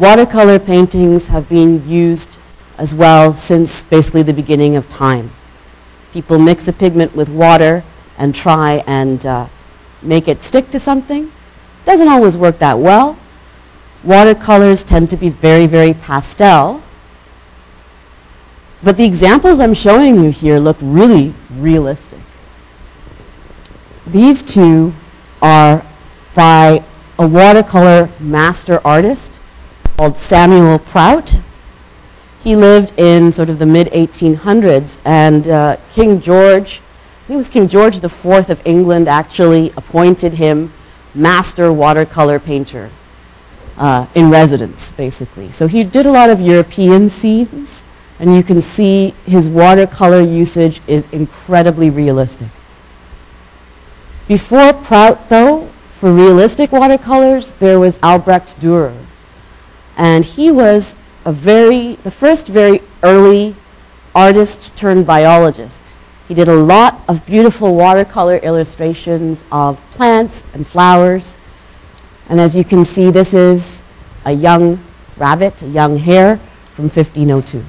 Watercolor paintings have been used as well since basically the beginning of time. People mix a pigment with water and try and uh, make it stick to something. Doesn't always work that well. Watercolors tend to be very, very pastel. But the examples I'm showing you here look really realistic. These two are by a watercolor master artist called Samuel Prout. He lived in sort of the mid-1800s, and uh, King George I think it was King George IV of England actually appointed him master watercolor painter uh, in residence, basically. So he did a lot of European scenes, and you can see his watercolor usage is incredibly realistic. Before Prout, though, for realistic watercolors, there was Albrecht Dürer. And he was a very, the first very early artist turned biologist. He did a lot of beautiful watercolor illustrations of plants and flowers. And as you can see, this is a young rabbit, a young hare from 1502.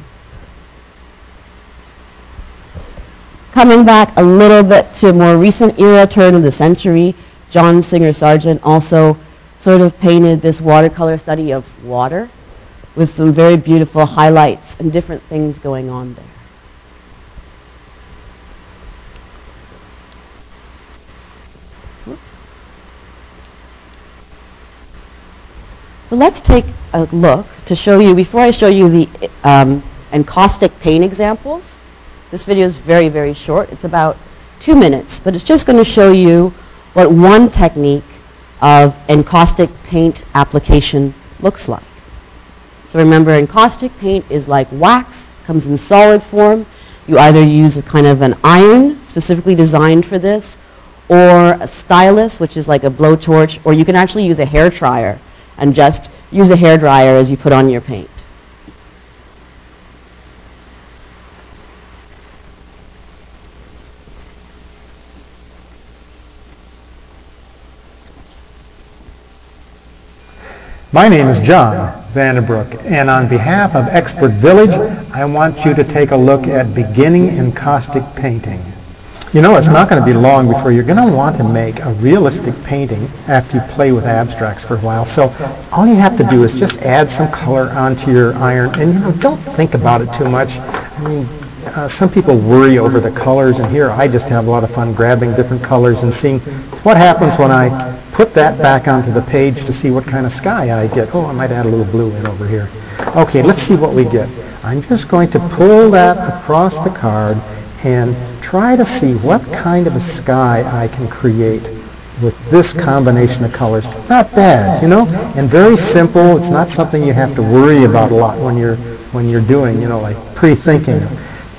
Coming back a little bit to a more recent era, turn of the century, John Singer Sargent also sort of painted this watercolor study of water with some very beautiful highlights and different things going on there. So let's take a look to show you, before I show you the um, encaustic paint examples, this video is very, very short. It's about two minutes, but it's just going to show you what one technique of encaustic paint application looks like. So remember, encaustic paint is like wax, comes in solid form. You either use a kind of an iron specifically designed for this, or a stylus, which is like a blowtorch, or you can actually use a hair dryer and just use a hair dryer as you put on your paint. My name is John Vanderbrook, and on behalf of Expert Village, I want you to take a look at beginning encaustic painting. You know, it's not going to be long before you're going to want to make a realistic painting after you play with abstracts for a while. So all you have to do is just add some color onto your iron, and you know, don't think about it too much. I mean, uh, some people worry over the colors, and here I just have a lot of fun grabbing different colors and seeing what happens when I put that back onto the page to see what kind of sky I get. Oh, I might add a little blue in over here. Okay, let's see what we get. I'm just going to pull that across the card and try to see what kind of a sky I can create with this combination of colors. Not bad, you know, and very simple. It's not something you have to worry about a lot when you're when you're doing, you know, like pre-thinking.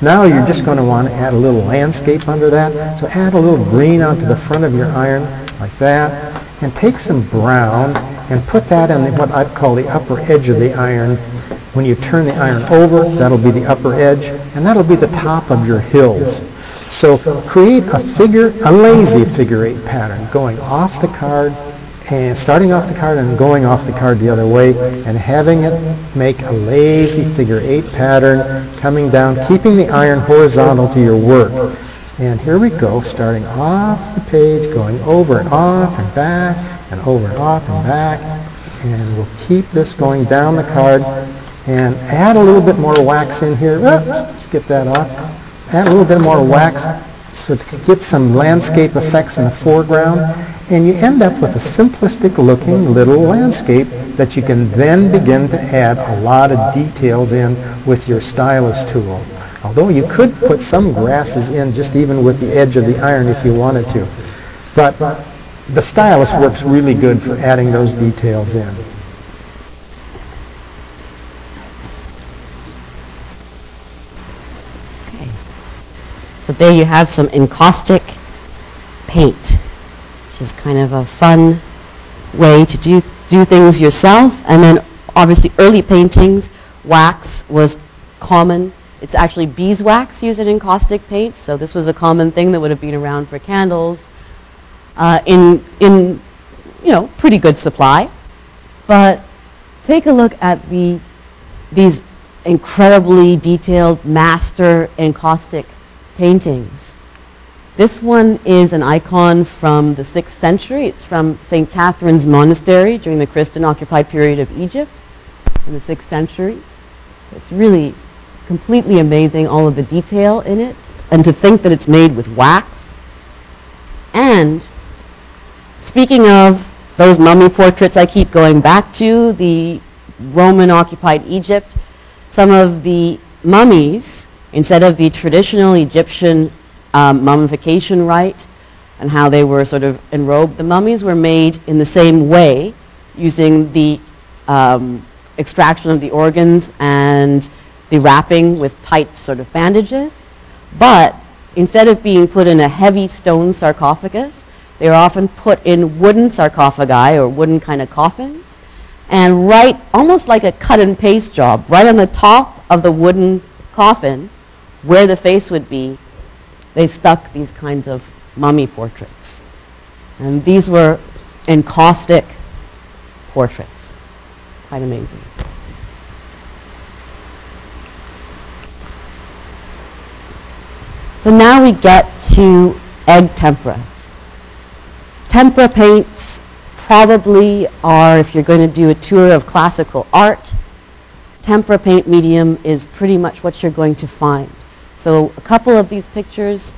Now you're just going to want to add a little landscape under that. So add a little green onto the front of your iron like that and take some brown and put that on the, what I'd call the upper edge of the iron. When you turn the iron over, that'll be the upper edge, and that'll be the top of your hills. So create a figure, a lazy figure eight pattern, going off the card and starting off the card and going off the card the other way and having it make a lazy figure eight pattern coming down, keeping the iron horizontal to your work. And here we go, starting off the page, going over and off and back, and over and off and back. And we'll keep this going down the card and add a little bit more wax in here. Let's get that off. Add a little bit more wax so to get some landscape effects in the foreground. And you end up with a simplistic looking little landscape that you can then begin to add a lot of details in with your stylus tool. Although you could put some grasses in just even with the edge of the iron if you wanted to. But the stylus works really good for adding those details in. So there you have some encaustic paint, which is kind of a fun way to do, do things yourself. And then obviously early paintings, wax was common it's actually beeswax used in encaustic paints, so this was a common thing that would have been around for candles uh, in, in, you know, pretty good supply. But take a look at the, these incredibly detailed master encaustic paintings. This one is an icon from the 6th century. It's from St. Catherine's Monastery during the Christian-occupied period of Egypt in the 6th century. It's really completely amazing, all of the detail in it, and to think that it's made with wax. And speaking of those mummy portraits I keep going back to, the Roman-occupied Egypt, some of the mummies, instead of the traditional Egyptian um, mummification rite and how they were sort of enrobed, the mummies were made in the same way, using the um, extraction of the organs and the wrapping with tight sort of bandages. But instead of being put in a heavy stone sarcophagus, they are often put in wooden sarcophagi or wooden kind of coffins. And right, almost like a cut and paste job, right on the top of the wooden coffin, where the face would be, they stuck these kinds of mummy portraits. And these were encaustic portraits. Quite amazing. So now we get to egg tempera. Tempera paints probably are, if you're going to do a tour of classical art, tempera paint medium is pretty much what you're going to find. So a couple of these pictures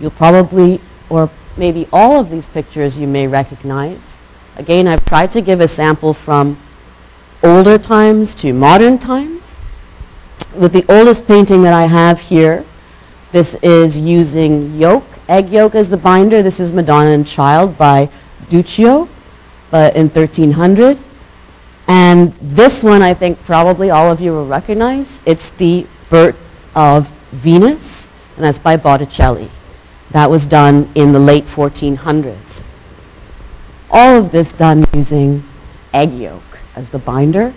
you'll probably, or maybe all of these pictures you may recognize. Again, I've tried to give a sample from older times to modern times. With the oldest painting that I have here, this is using yolk, egg yolk as the binder. This is Madonna and Child by Duccio but in 1300. And this one I think probably all of you will recognize. It's the Birth of Venus, and that's by Botticelli. That was done in the late 1400s. All of this done using egg yolk as the binder.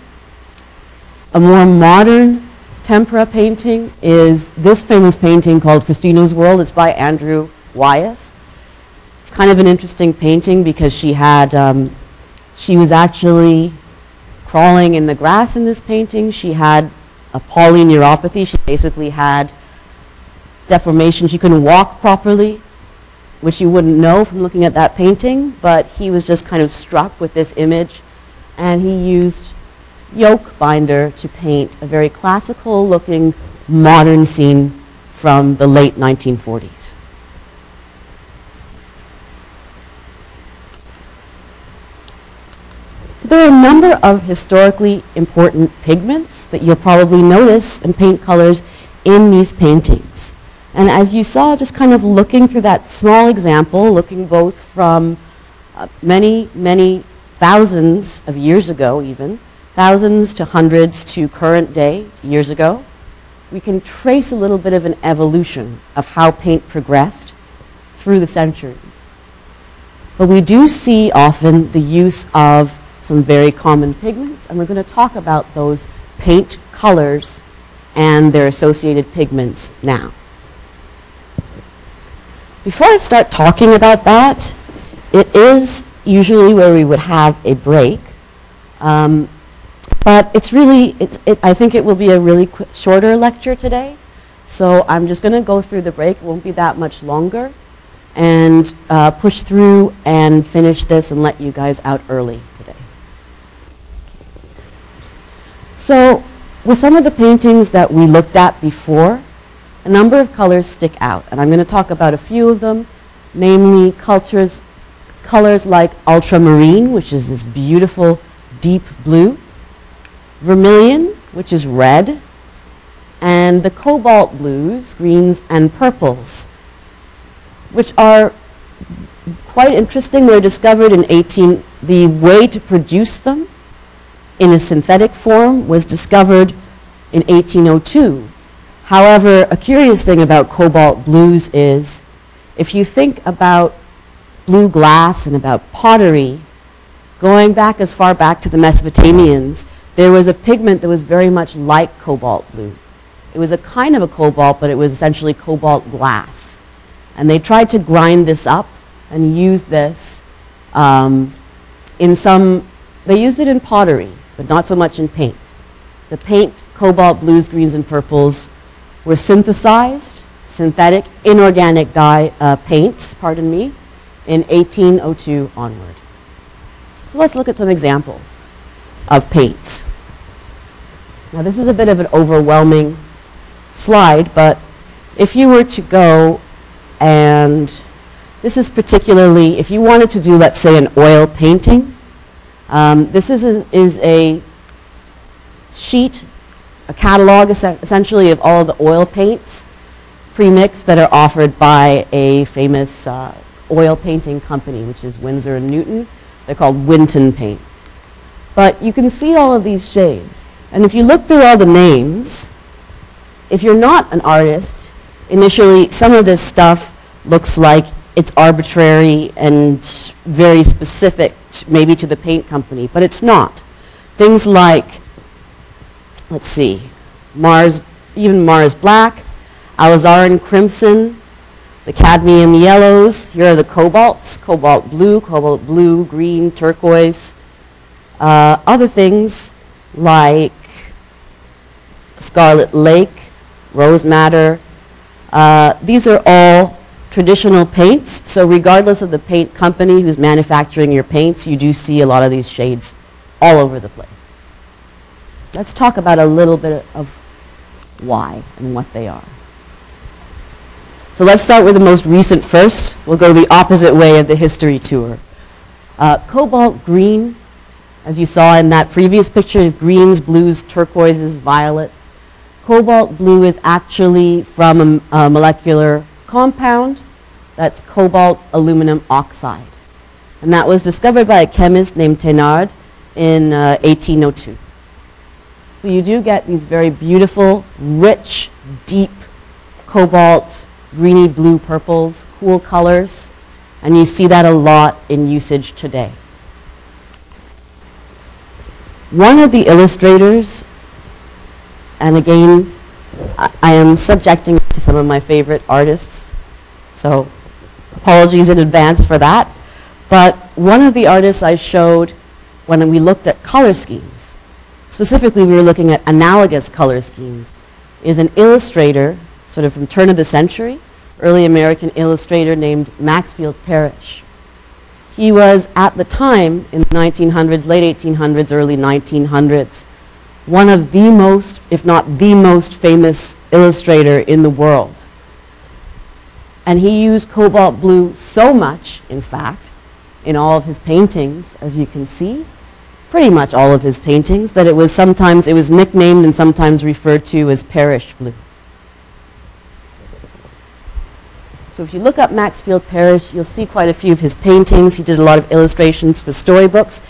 A more modern tempera painting is this famous painting called Christina's World. It's by Andrew Wyeth. It's kind of an interesting painting because she had, um, she was actually crawling in the grass in this painting. She had a polyneuropathy. She basically had deformation. She couldn't walk properly, which you wouldn't know from looking at that painting, but he was just kind of struck with this image, and he used yolk binder to paint a very classical looking modern scene from the late 1940s. So there are a number of historically important pigments that you'll probably notice in paint colors in these paintings. And as you saw, just kind of looking through that small example, looking both from uh, many, many thousands of years ago even, thousands to hundreds to current day, years ago, we can trace a little bit of an evolution of how paint progressed through the centuries. But we do see often the use of some very common pigments, and we're going to talk about those paint colors and their associated pigments now. Before I start talking about that, it is usually where we would have a break. Um, but it's really, it's, it, I think it will be a really shorter lecture today. So I'm just going to go through the break. It won't be that much longer. And uh, push through and finish this and let you guys out early today. So with some of the paintings that we looked at before, a number of colors stick out. And I'm going to talk about a few of them, namely cultures, colors like ultramarine, which is this beautiful deep blue, vermilion, which is red, and the cobalt blues, greens, and purples, which are quite interesting. They were discovered in 18, the way to produce them in a synthetic form was discovered in 1802. However, a curious thing about cobalt blues is if you think about blue glass and about pottery, going back as far back to the Mesopotamians, there was a pigment that was very much like cobalt blue. It was a kind of a cobalt, but it was essentially cobalt glass. And they tried to grind this up and use this um, in some, they used it in pottery, but not so much in paint. The paint, cobalt blues, greens, and purples were synthesized, synthetic, inorganic dye uh, paints, pardon me, in 1802 onward. So let's look at some examples of paints. Now this is a bit of an overwhelming slide, but if you were to go and this is particularly, if you wanted to do, let's say, an oil painting, um, this is a, is a sheet, a catalog essentially of all the oil paints pre-mixed that are offered by a famous uh, oil painting company, which is Winsor & Newton. They're called Winton paints. But you can see all of these shades. And if you look through all the names, if you're not an artist, initially some of this stuff looks like it's arbitrary and very specific maybe to the paint company, but it's not. Things like, let's see, Mars, even Mars Black, alizarin crimson, the cadmium yellows. Here are the cobalts, cobalt blue, cobalt blue, green, turquoise. Uh, other things like Scarlet Lake, Rose Madder. Uh, these are all traditional paints, so regardless of the paint company who's manufacturing your paints, you do see a lot of these shades all over the place. Let's talk about a little bit of why and what they are. So let's start with the most recent first. We'll go the opposite way of the history tour. Uh, cobalt green, as you saw in that previous picture, is greens, blues, turquoises, violets. Cobalt blue is actually from a, a molecular compound that's cobalt aluminum oxide. And that was discovered by a chemist named Thénard in uh, 1802. So you do get these very beautiful, rich, deep cobalt greeny blue purples, cool colors, and you see that a lot in usage today. One of the illustrators, and again, I, I am subjecting to some of my favorite artists, so apologies in advance for that, but one of the artists I showed when we looked at color schemes specifically we were looking at analogous color schemes, is an illustrator, sort of from turn of the century, early American illustrator named Maxfield Parrish. He was, at the time, in the 1900s, late 1800s, early 1900s, one of the most, if not the most famous illustrator in the world. And he used cobalt blue so much, in fact, in all of his paintings, as you can see, pretty much all of his paintings, that it was sometimes, it was nicknamed and sometimes referred to as Parrish blue. So if you look up Maxfield Parrish, you'll see quite a few of his paintings. He did a lot of illustrations for storybooks.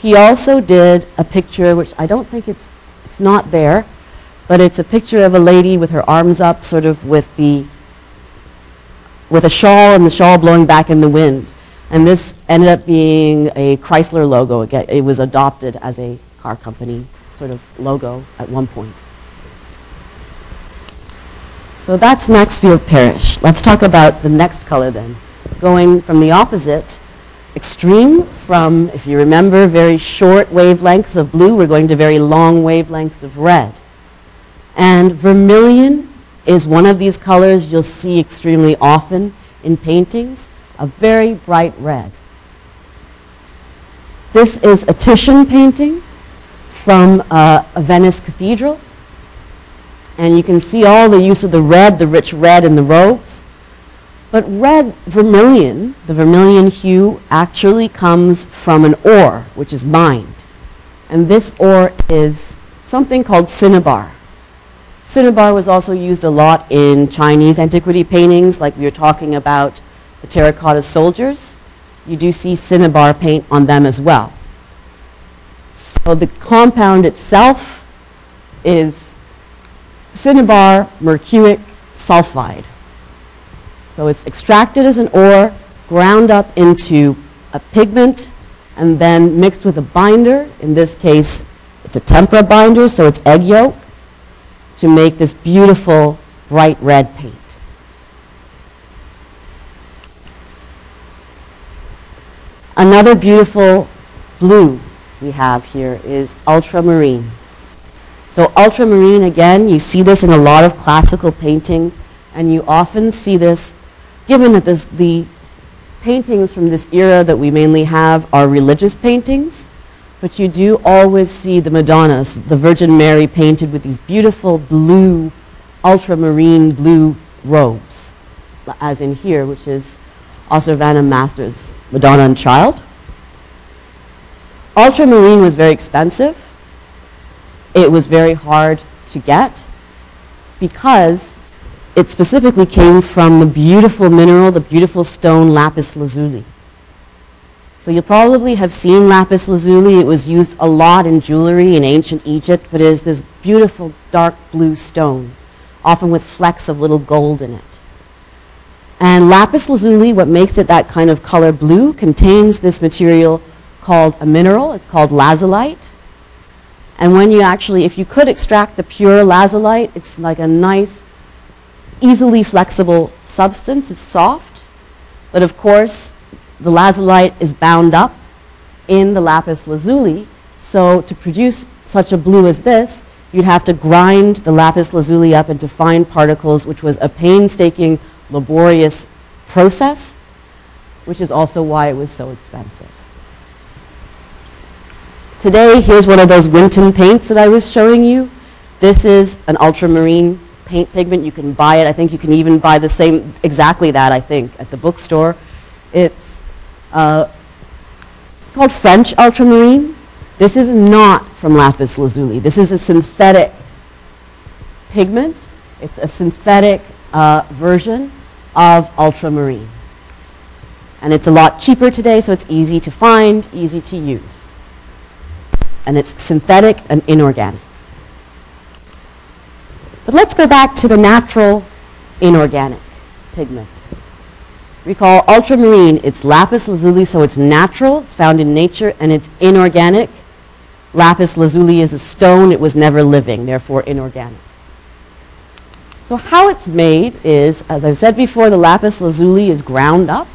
He also did a picture, which I don't think it's, it's not there, but it's a picture of a lady with her arms up, sort of with the, with a shawl and the shawl blowing back in the wind. And this ended up being a Chrysler logo. It, it was adopted as a car company sort of logo at one point. So that's Maxfield Parrish. Let's talk about the next color then. Going from the opposite extreme, from, if you remember, very short wavelengths of blue, we're going to very long wavelengths of red. And vermilion is one of these colors you'll see extremely often in paintings, a very bright red. This is a Titian painting from uh, a Venice cathedral. And you can see all the use of the red, the rich red in the robes. But red vermilion, the vermilion hue, actually comes from an ore, which is mined. And this ore is something called cinnabar. Cinnabar was also used a lot in Chinese antiquity paintings, like we were talking about the terracotta soldiers. You do see cinnabar paint on them as well. So the compound itself is cinnabar mercuric sulfide. So it's extracted as an ore, ground up into a pigment, and then mixed with a binder. In this case, it's a tempera binder, so it's egg yolk, to make this beautiful bright red paint. Another beautiful blue we have here is ultramarine. So ultramarine, again, you see this in a lot of classical paintings, and you often see this, given that this, the paintings from this era that we mainly have are religious paintings, but you do always see the Madonnas, the Virgin Mary painted with these beautiful blue, ultramarine blue robes, as in here, which is Osservanza Masters' Madonna and Child. Ultramarine was very expensive it was very hard to get because it specifically came from the beautiful mineral, the beautiful stone lapis lazuli. So you'll probably have seen lapis lazuli. It was used a lot in jewelry in ancient Egypt, but it is this beautiful dark blue stone, often with flecks of little gold in it. And lapis lazuli, what makes it that kind of color blue, contains this material called a mineral. It's called lazulite. And when you actually, if you could extract the pure lazulite, it's like a nice, easily flexible substance. It's soft. But of course, the lazulite is bound up in the lapis lazuli. So to produce such a blue as this, you'd have to grind the lapis lazuli up into fine particles, which was a painstaking, laborious process, which is also why it was so expensive. Today, here's one of those Winton paints that I was showing you. This is an ultramarine paint pigment. You can buy it. I think you can even buy the same, exactly that, I think, at the bookstore. It's, uh, it's called French ultramarine. This is not from lapis lazuli. This is a synthetic pigment. It's a synthetic uh, version of ultramarine. And it's a lot cheaper today, so it's easy to find, easy to use and it's synthetic and inorganic. But let's go back to the natural inorganic pigment. Recall ultramarine, it's lapis lazuli, so it's natural, it's found in nature, and it's inorganic. Lapis lazuli is a stone, it was never living, therefore inorganic. So how it's made is, as I've said before, the lapis lazuli is ground up,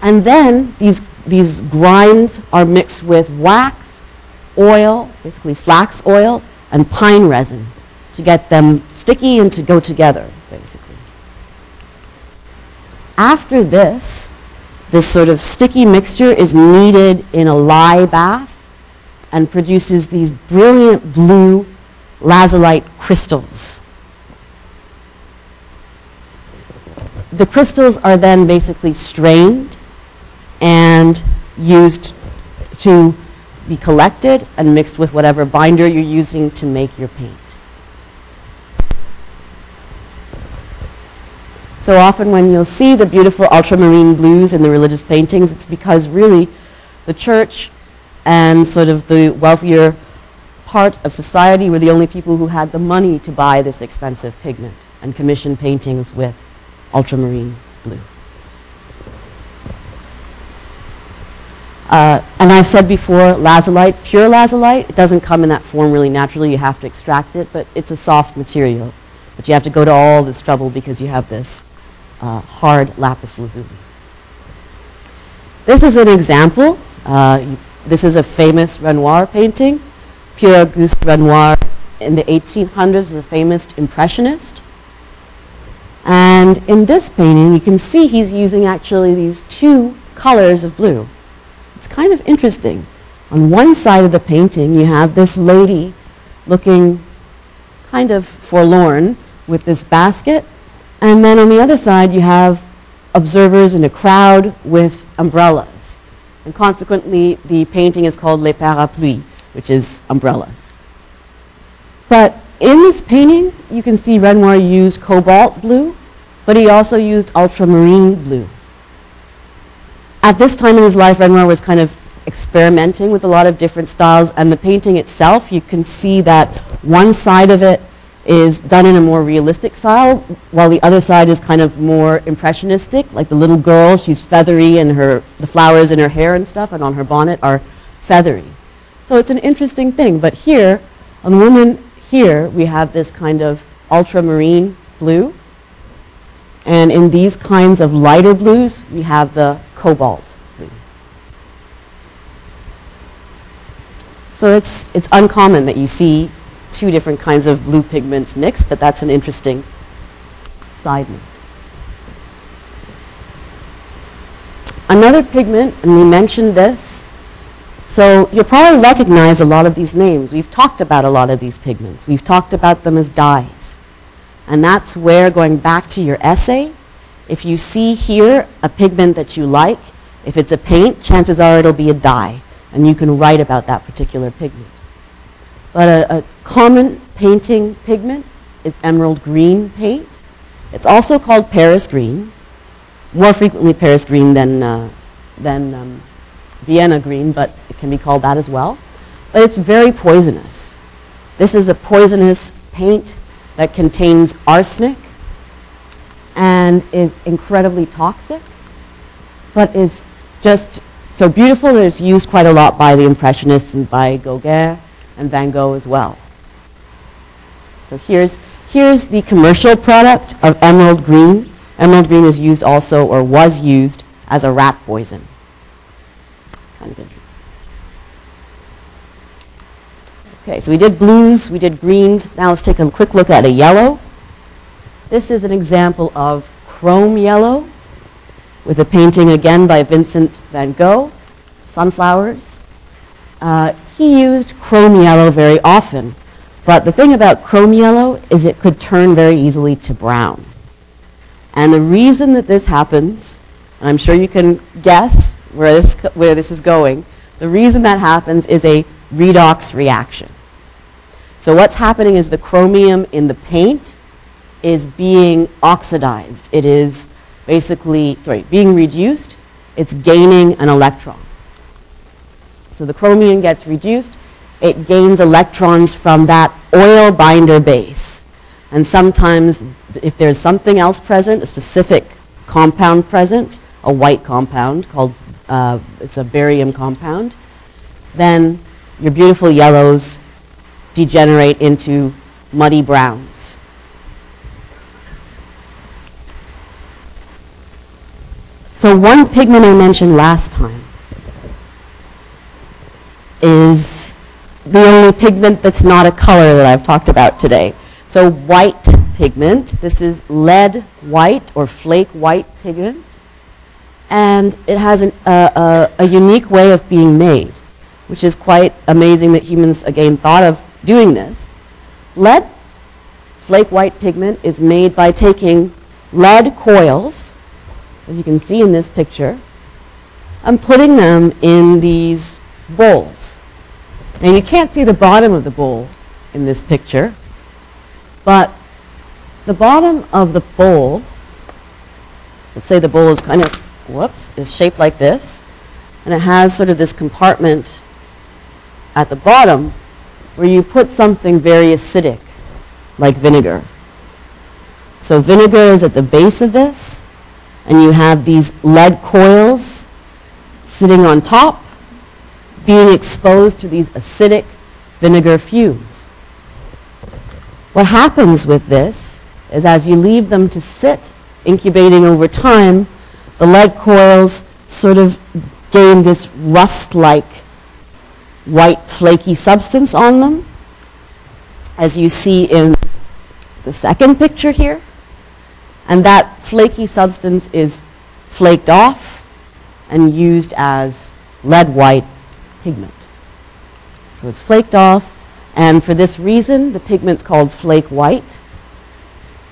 and then these, these grinds are mixed with wax oil, basically flax oil, and pine resin to get them sticky and to go together, basically. After this, this sort of sticky mixture is kneaded in a lye bath and produces these brilliant blue lazulite crystals. The crystals are then basically strained and used to be collected and mixed with whatever binder you're using to make your paint. So often when you'll see the beautiful ultramarine blues in the religious paintings, it's because really the church and sort of the wealthier part of society were the only people who had the money to buy this expensive pigment and commission paintings with ultramarine blue. Uh, and I've said before, lazulite, pure lazulite, it doesn't come in that form really naturally. You have to extract it, but it's a soft material. But you have to go to all this trouble because you have this uh, hard lapis lazuli. This is an example. Uh, this is a famous Renoir painting. Pierre Auguste Renoir in the 1800s was a famous impressionist. And in this painting, you can see he's using actually these two colors of blue. It's kind of interesting. On one side of the painting, you have this lady looking kind of forlorn with this basket. And then on the other side, you have observers in a crowd with umbrellas. And consequently, the painting is called Les Parapluies, which is umbrellas. But in this painting, you can see Renoir used cobalt blue, but he also used ultramarine blue. At this time in his life, Renoir was kind of experimenting with a lot of different styles, and the painting itself, you can see that one side of it is done in a more realistic style, while the other side is kind of more impressionistic, like the little girl, she's feathery, and her, the flowers in her hair and stuff, and on her bonnet are feathery. So it's an interesting thing, but here, on the woman here, we have this kind of ultramarine blue, and in these kinds of lighter blues, we have the cobalt blue. So it's, it's uncommon that you see two different kinds of blue pigments mixed, but that's an interesting side note. Another pigment, and we mentioned this, so you'll probably recognize a lot of these names. We've talked about a lot of these pigments. We've talked about them as dyes. And that's where, going back to your essay, if you see here a pigment that you like, if it's a paint, chances are it'll be a dye, and you can write about that particular pigment. But a, a common painting pigment is emerald green paint. It's also called Paris green, more frequently Paris green than, uh, than um, Vienna green, but it can be called that as well. But it's very poisonous. This is a poisonous paint that contains arsenic and is incredibly toxic, but is just so beautiful that it's used quite a lot by the Impressionists and by Gauguin and Van Gogh as well. So here's, here's the commercial product of emerald green. Emerald green is used also, or was used, as a rat poison. Kind of interesting. Okay, so we did blues, we did greens. Now let's take a quick look at a yellow. This is an example of chrome yellow with a painting again by Vincent van Gogh, Sunflowers. Uh, he used chrome yellow very often, but the thing about chrome yellow is it could turn very easily to brown. And the reason that this happens, and I'm sure you can guess where this, where this is going, the reason that happens is a redox reaction. So what's happening is the chromium in the paint is being oxidized. It is basically, sorry, being reduced. It's gaining an electron. So the chromium gets reduced. It gains electrons from that oil binder base. And sometimes, if there's something else present, a specific compound present, a white compound called, uh, it's a barium compound, then your beautiful yellows degenerate into muddy browns. So one pigment I mentioned last time is the only pigment that's not a color that I've talked about today. So white pigment, this is lead white or flake white pigment, and it has an, uh, a, a unique way of being made, which is quite amazing that humans, again, thought of doing this. Lead flake white pigment is made by taking lead coils, as you can see in this picture, and putting them in these bowls. Now you can't see the bottom of the bowl in this picture, but the bottom of the bowl, let's say the bowl is kind of, whoops, is shaped like this, and it has sort of this compartment at the bottom where you put something very acidic, like vinegar. So vinegar is at the base of this, and you have these lead coils sitting on top, being exposed to these acidic vinegar fumes. What happens with this is as you leave them to sit, incubating over time, the lead coils sort of gain this rust-like white flaky substance on them, as you see in the second picture here. And that flaky substance is flaked off and used as lead white pigment. So it's flaked off, and for this reason, the pigment's called flake white.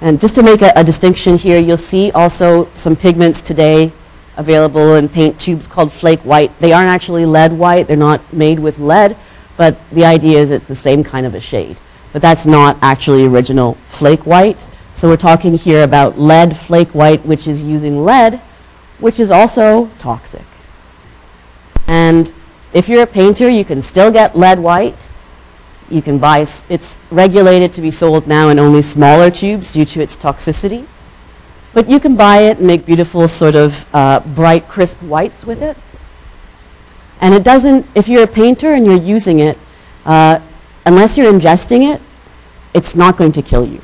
And just to make a, a distinction here, you'll see also some pigments today available in paint tubes called flake white. They aren't actually lead white, they're not made with lead, but the idea is it's the same kind of a shade. But that's not actually original flake white. So we're talking here about lead flake white, which is using lead which is also toxic. And if you're a painter, you can still get lead white. You can buy, it's regulated to be sold now in only smaller tubes due to its toxicity. But you can buy it and make beautiful sort of uh, bright, crisp whites with it. And it doesn't, if you're a painter and you're using it, uh, unless you're ingesting it, it's not going to kill you.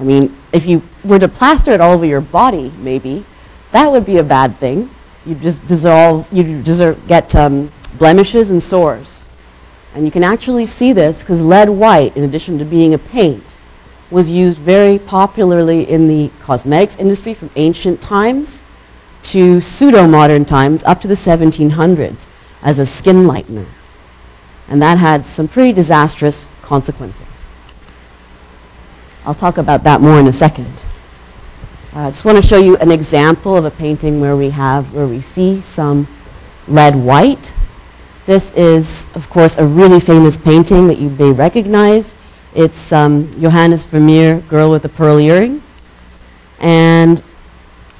I mean, if you were to plaster it all over your body, maybe, that would be a bad thing. You just dissolve, you deserve, get um, blemishes and sores. And you can actually see this because lead white, in addition to being a paint, was used very popularly in the cosmetics industry from ancient times to pseudo-modern times up to the 1700s as a skin lightener. And that had some pretty disastrous consequences. I'll talk about that more in a second. I uh, just want to show you an example of a painting where we have, where we see some lead white. This is, of course, a really famous painting that you may recognize. It's um, Johannes Vermeer, Girl with a Pearl Earring. And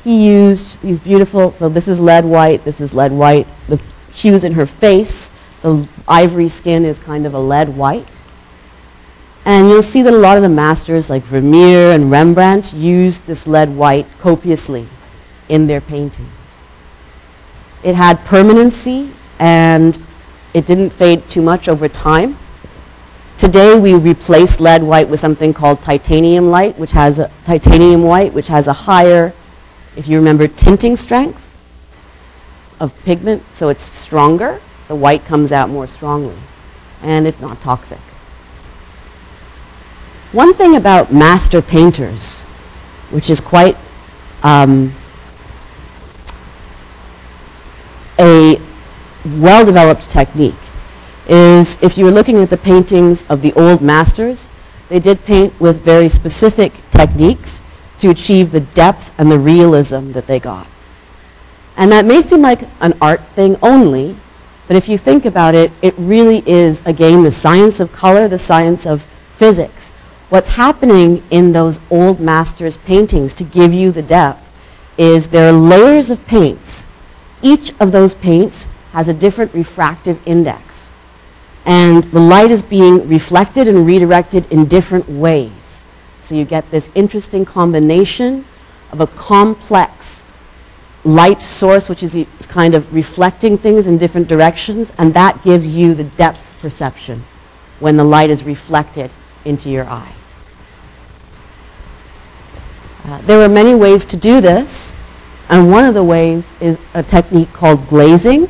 he used these beautiful, so this is lead white, this is lead white. The hues in her face, the ivory skin is kind of a lead white. And you'll see that a lot of the masters like Vermeer and Rembrandt used this lead white copiously in their paintings. It had permanency and it didn't fade too much over time. Today we replace lead white with something called titanium light, which has a titanium white, which has a higher, if you remember, tinting strength of pigment, so it's stronger. The white comes out more strongly, and it's not toxic. One thing about master painters, which is quite um, a well-developed technique, is if you were looking at the paintings of the old masters, they did paint with very specific techniques to achieve the depth and the realism that they got. And that may seem like an art thing only, but if you think about it, it really is, again, the science of color, the science of physics, What's happening in those old masters' paintings to give you the depth is there are layers of paints. Each of those paints has a different refractive index. And the light is being reflected and redirected in different ways. So you get this interesting combination of a complex light source, which is kind of reflecting things in different directions, and that gives you the depth perception when the light is reflected into your eye. Uh, there are many ways to do this, and one of the ways is a technique called glazing,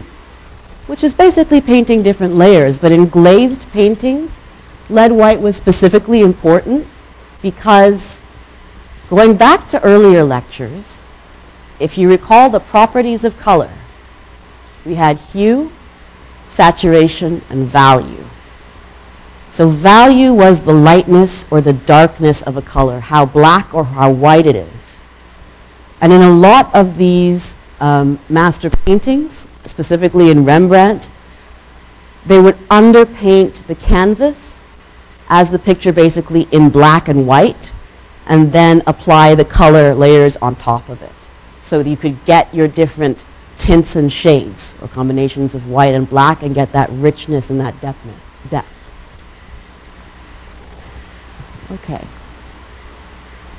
which is basically painting different layers. But in glazed paintings, lead white was specifically important because going back to earlier lectures, if you recall the properties of color, we had hue, saturation, and value. So value was the lightness or the darkness of a color, how black or how white it is. And in a lot of these um, master paintings, specifically in Rembrandt, they would underpaint the canvas as the picture basically in black and white, and then apply the color layers on top of it. So that you could get your different tints and shades, or combinations of white and black, and get that richness and that depth. depth. Okay.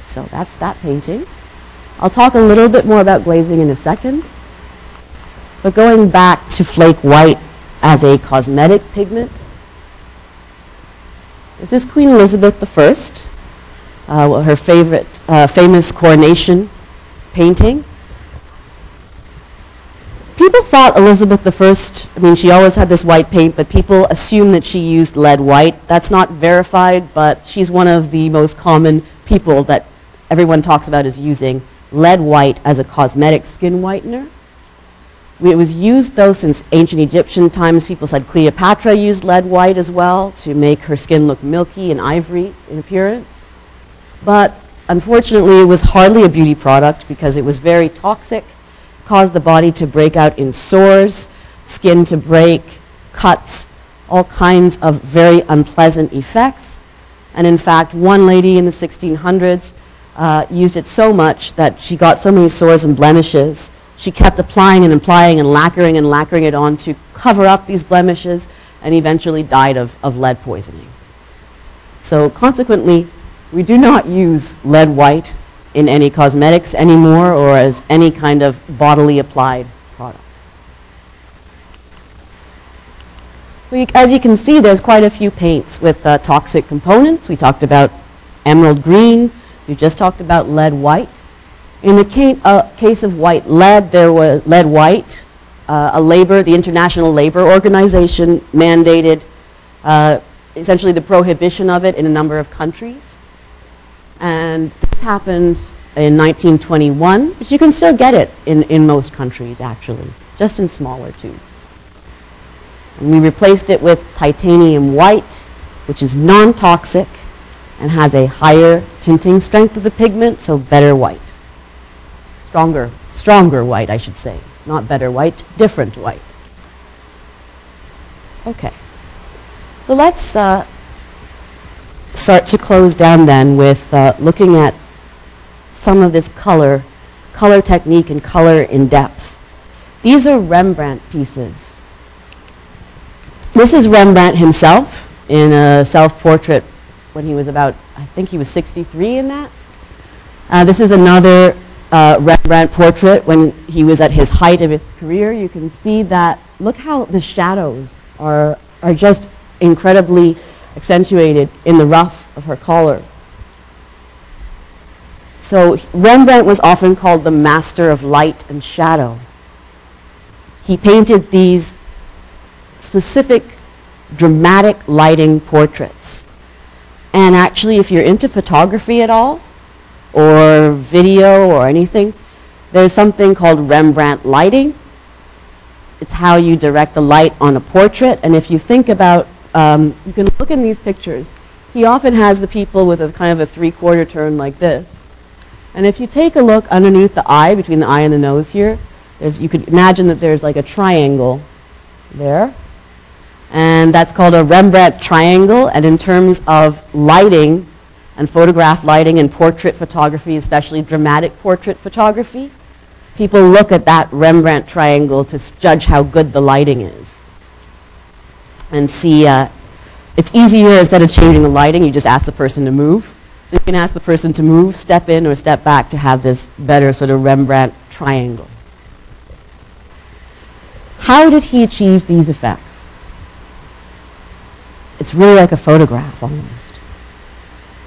So that's that painting. I'll talk a little bit more about glazing in a second. But going back to flake white as a cosmetic pigment, is this is Queen Elizabeth I, uh, her favorite, uh, famous coronation painting. People thought Elizabeth I, I mean, she always had this white paint, but people assume that she used lead white. That's not verified, but she's one of the most common people that everyone talks about as using lead white as a cosmetic skin whitener. It was used, though, since ancient Egyptian times. People said Cleopatra used lead white as well to make her skin look milky and ivory in appearance. But unfortunately, it was hardly a beauty product because it was very toxic, caused the body to break out in sores, skin to break, cuts, all kinds of very unpleasant effects. And in fact, one lady in the 1600s uh, used it so much that she got so many sores and blemishes. She kept applying and applying and lacquering and lacquering it on to cover up these blemishes and eventually died of, of lead poisoning. So consequently, we do not use lead white in any cosmetics anymore or as any kind of bodily applied product. So you, as you can see, there's quite a few paints with uh, toxic components. We talked about emerald green, we just talked about lead white. In the ca uh, case of white lead, there was lead white, uh, a labor, the International Labor Organization mandated uh, essentially the prohibition of it in a number of countries. And this happened in 1921, but you can still get it in, in most countries actually, just in smaller tubes. And we replaced it with titanium white, which is non-toxic, and has a higher tinting strength of the pigment, so better white. Stronger, stronger white, I should say. Not better white, different white. Okay. So let's uh, start to close down then with uh, looking at some of this color, color technique and color in depth. These are Rembrandt pieces. This is Rembrandt himself in a self-portrait when he was about, I think he was 63 in that. Uh, this is another uh, Rembrandt portrait when he was at his height of his career. You can see that, look how the shadows are, are just incredibly accentuated in the ruff of her collar. So Rembrandt was often called the master of light and shadow. He painted these specific dramatic lighting portraits. And actually, if you're into photography at all, or video or anything, there's something called Rembrandt lighting. It's how you direct the light on a portrait. And if you think about, um, you can look in these pictures. He often has the people with a kind of a three-quarter turn like this. And if you take a look underneath the eye, between the eye and the nose here, there's, you could imagine that there's like a triangle there and that's called a Rembrandt triangle. And in terms of lighting and photograph lighting and portrait photography, especially dramatic portrait photography, people look at that Rembrandt triangle to judge how good the lighting is. And see, uh, it's easier instead of changing the lighting, you just ask the person to move. So you can ask the person to move, step in, or step back to have this better sort of Rembrandt triangle. How did he achieve these effects? It's really like a photograph almost.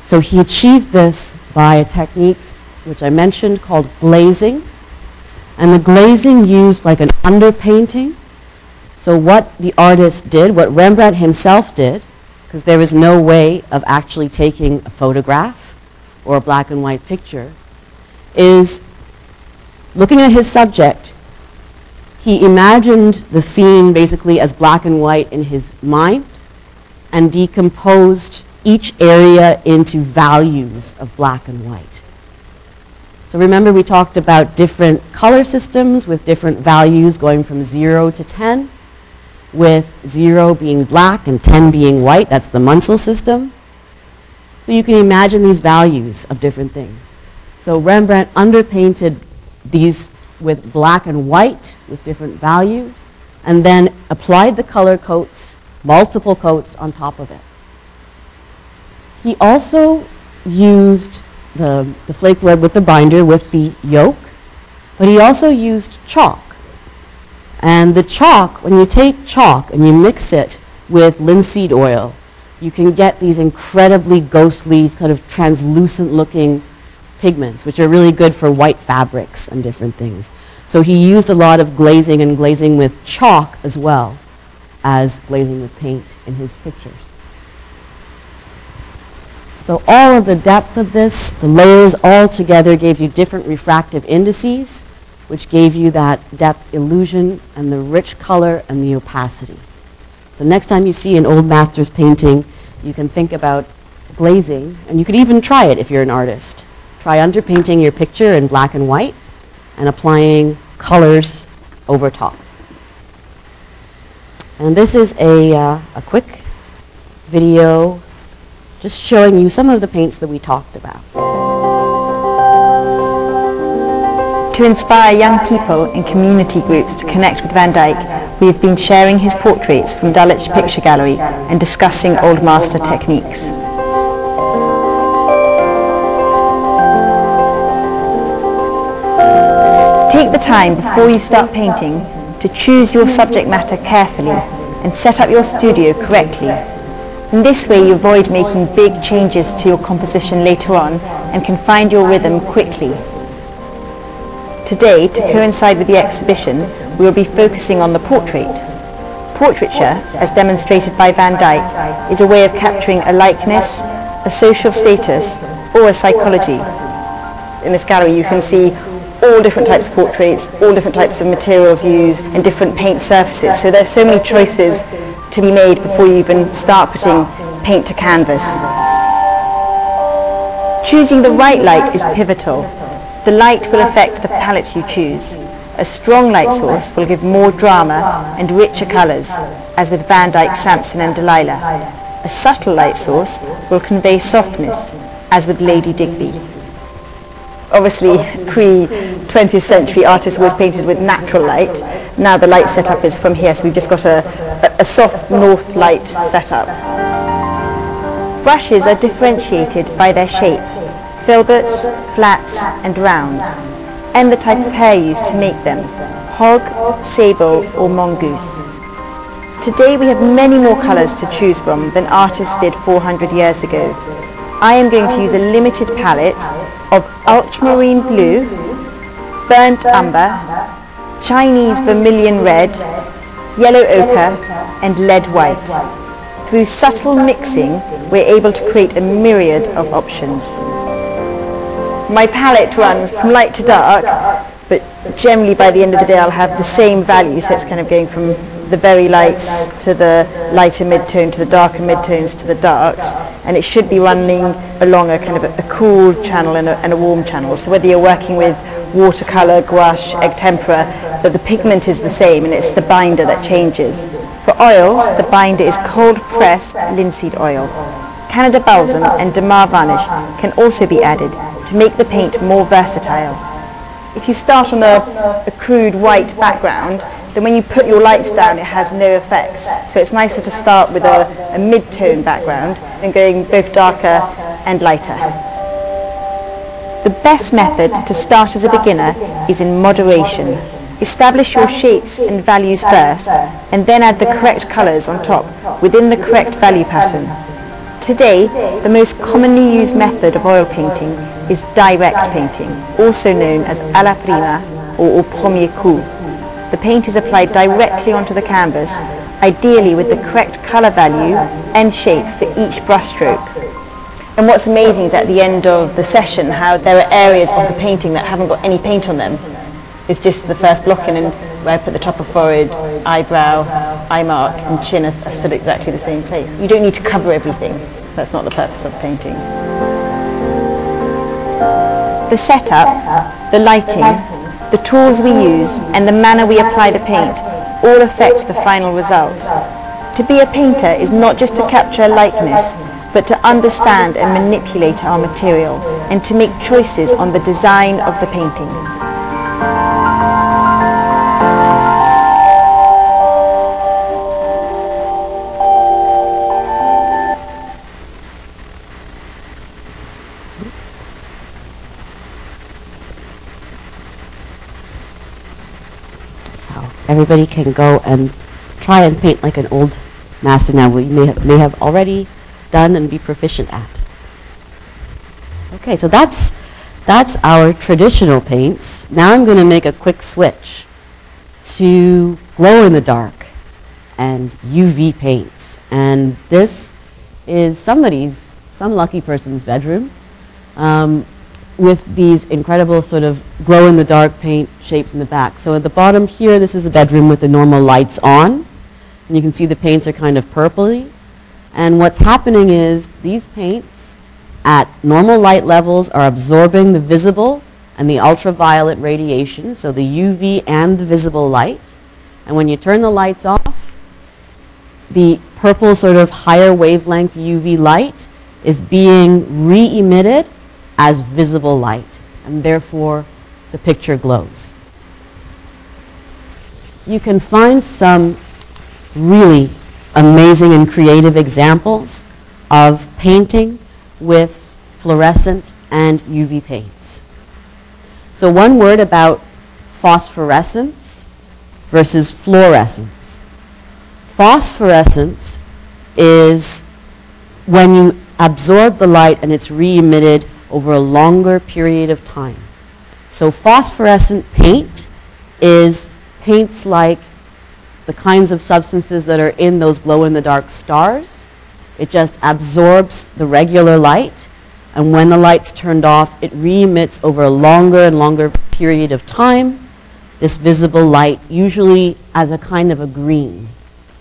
So he achieved this by a technique which I mentioned called glazing. And the glazing used like an underpainting. So what the artist did, what Rembrandt himself did, because there was no way of actually taking a photograph or a black and white picture, is looking at his subject, he imagined the scene basically as black and white in his mind and decomposed each area into values of black and white. So remember we talked about different color systems with different values going from 0 to 10, with 0 being black and 10 being white. That's the Munsell system. So you can imagine these values of different things. So Rembrandt underpainted these with black and white with different values and then applied the color coats, multiple coats on top of it. He also used the, the flake lead with the binder with the yolk, but he also used chalk. And the chalk, when you take chalk and you mix it with linseed oil, you can get these incredibly ghostly, kind of translucent looking pigments, which are really good for white fabrics and different things. So he used a lot of glazing and glazing with chalk as well as glazing with paint in his pictures. So all of the depth of this, the layers all together gave you different refractive indices, which gave you that depth illusion and the rich color and the opacity. So next time you see an old master's painting, you can think about glazing, and you could even try it if you're an artist. Try underpainting your picture in black and white and applying colors over top. And this is a, uh, a quick video just showing you some of the paints that we talked about. To inspire young people in community groups to connect with Van Dyck, we have been sharing his portraits from Dulwich Picture Gallery and discussing Old Master techniques. Take the time before you start painting to choose your subject matter carefully and set up your studio correctly in this way you avoid making big changes to your composition later on and can find your rhythm quickly. Today, to coincide with the exhibition, we will be focusing on the portrait. Portraiture, as demonstrated by Van Dyck, is a way of capturing a likeness, a social status, or a psychology. In this gallery you can see all different types of portraits, all different types of materials used, and different paint surfaces. So there's so many choices to be made before you even start putting paint to canvas. Choosing the right light is pivotal. The light will affect the palette you choose. A strong light source will give more drama and richer colours, as with Van Dyck, Samson and Delilah. A subtle light source will convey softness, as with Lady Digby obviously pre-20th century artists always painted with natural light. Now the light setup is from here, so we've just got a, a, soft north light setup. Brushes are differentiated by their shape, filberts, flats and rounds, and the type of hair used to make them, hog, sable or mongoose. Today we have many more colours to choose from than artists did 400 years ago. I am going to use a limited palette of ultramarine blue, burnt umber, Chinese vermilion red, yellow ochre and lead white. Through subtle mixing, we're able to create a myriad of options. My palette runs from light to dark, but generally by the end of the day I'll have the same value, so it's kind of going from the very lights to the lighter mid-tone to the darker mid-tones to the darks and it should be running along a kind of a, a cool channel and a, and a, warm channel so whether you're working with watercolor, gouache, egg tempera but the pigment is the same and it's the binder that changes. For oils the binder is cold pressed linseed oil. Canada balsam and Damar varnish can also be added to make the paint more versatile. If you start on a, a crude white background then when you put your lights down it has no effects. So it's nicer to start with a, a mid-tone background and going both darker and lighter. The best method to start as a beginner is in moderation. Establish your shapes and values first and then add the correct colours on top within the correct value pattern. Today, the most commonly used method of oil painting is direct painting, also known as alla prima or au premier coup. The paint is applied directly onto the canvas ideally with the correct colour value and shape for each brushstroke. And what's amazing is at the end of the session how there are areas of the painting that haven't got any paint on them. It's just the first blocking and where I put the top of forehead, eyebrow, eye mark and chin are, are still exactly the same place. You don't need to cover everything. That's not the purpose of painting. The setup, the lighting, the tools we use and the manner we apply the paint all affect the final result. To be a painter is not just to capture likeness, but to understand and manipulate our materials and to make choices on the design of the painting. So everybody can go and try and paint like an old master now we may have, may have already done and be proficient at. Okay, so that's that's our traditional paints. Now I'm going to make a quick switch to glow in the dark and UV paints. And this is somebody's, some lucky person's bedroom um, with these incredible sort of glow in the dark paint shapes in the back. So at the bottom here, this is a bedroom with the normal lights on. And you can see the paints are kind of purpley. And what's happening is these paints at normal light levels are absorbing the visible and the ultraviolet radiation, so the UV and the visible light. And when you turn the lights off, the purple sort of higher wavelength UV light is being re-emitted as visible light, and therefore the picture glows. You can find some really amazing and creative examples of painting with fluorescent and UV paints. So one word about phosphorescence versus fluorescence. Phosphorescence is when you absorb the light and it's re-emitted over a longer period of time. So phosphorescent paint is paints like the kinds of substances that are in those glow-in-the-dark stars. It just absorbs the regular light, and when the light's turned off, it re-emits over a longer and longer period of time this visible light, usually as a kind of a green.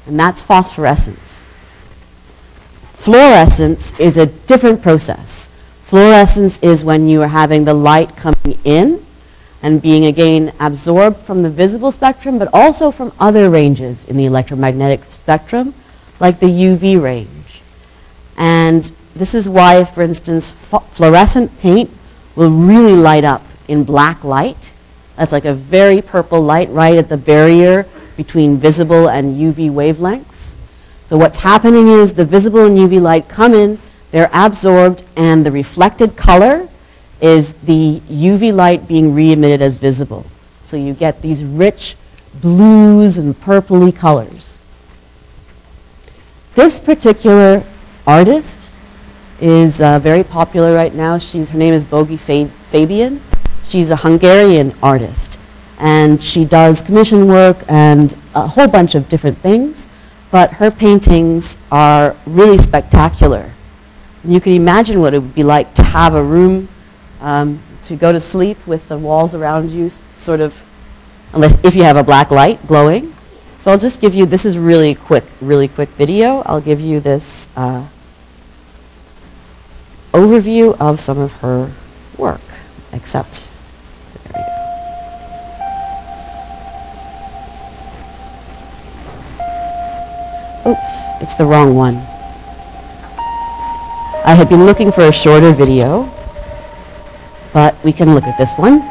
And that's phosphorescence. Fluorescence is a different process. Fluorescence is when you are having the light coming in and being again absorbed from the visible spectrum, but also from other ranges in the electromagnetic spectrum, like the UV range. And this is why, for instance, fluorescent paint will really light up in black light. That's like a very purple light right at the barrier between visible and UV wavelengths. So what's happening is the visible and UV light come in, they're absorbed, and the reflected color is the UV light being re-emitted as visible. So you get these rich blues and purpley colors. This particular artist is uh, very popular right now. She's, her name is Bogi Fabian. She's a Hungarian artist. And she does commission work and a whole bunch of different things. But her paintings are really spectacular. You can imagine what it would be like to have a room um, to go to sleep with the walls around you sort of, unless if you have a black light glowing. So I'll just give you, this is really quick, really quick video. I'll give you this uh, overview of some of her work, except. Oops, it's the wrong one. I had been looking for a shorter video, but we can look at this one.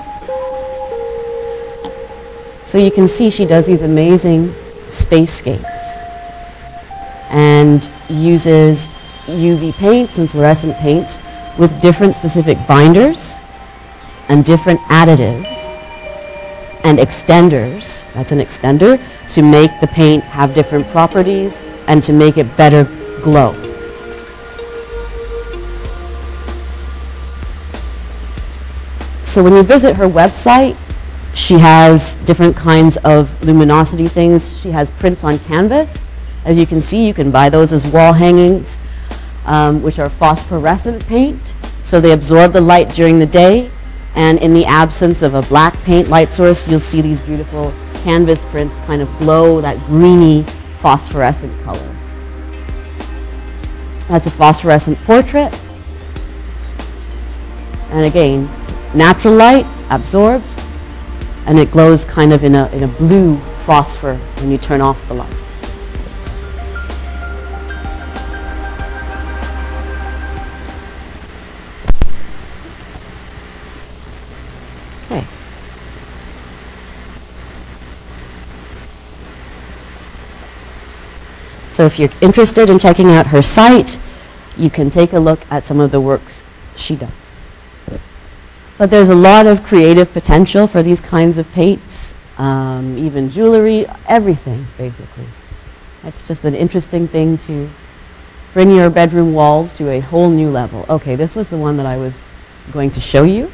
So you can see she does these amazing spacescapes and uses UV paints and fluorescent paints with different specific binders and different additives and extenders, that's an extender, to make the paint have different properties and to make it better glow. So when you visit her website, she has different kinds of luminosity things. She has prints on canvas As you can see, you can buy those as wall hangings, um, which are phosphorescent paint, so they absorb the light during the day, and in the absence of a black paint light source, you'll see these beautiful canvas prints kind of glow that greeny phosphorescent color. That's a phosphorescent portrait. And again, natural light absorbed, and it glows kind of in a, in a blue phosphor when you turn off the lights. Okay. So if you're interested in checking out her site, you can take a look at some of the works she does. But there's a lot of creative potential for these kinds of paints, um, even jewelry, everything, basically. It's just an interesting thing to bring your bedroom walls to a whole new level. Okay, this was the one that I was going to show you.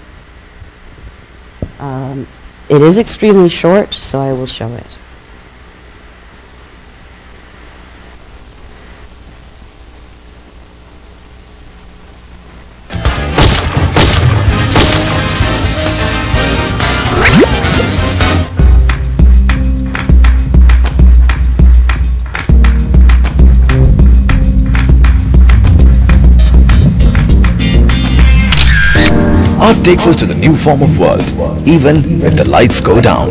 Um, it is extremely short, so I will show it. Art takes us to the new form of world, even if the lights go down.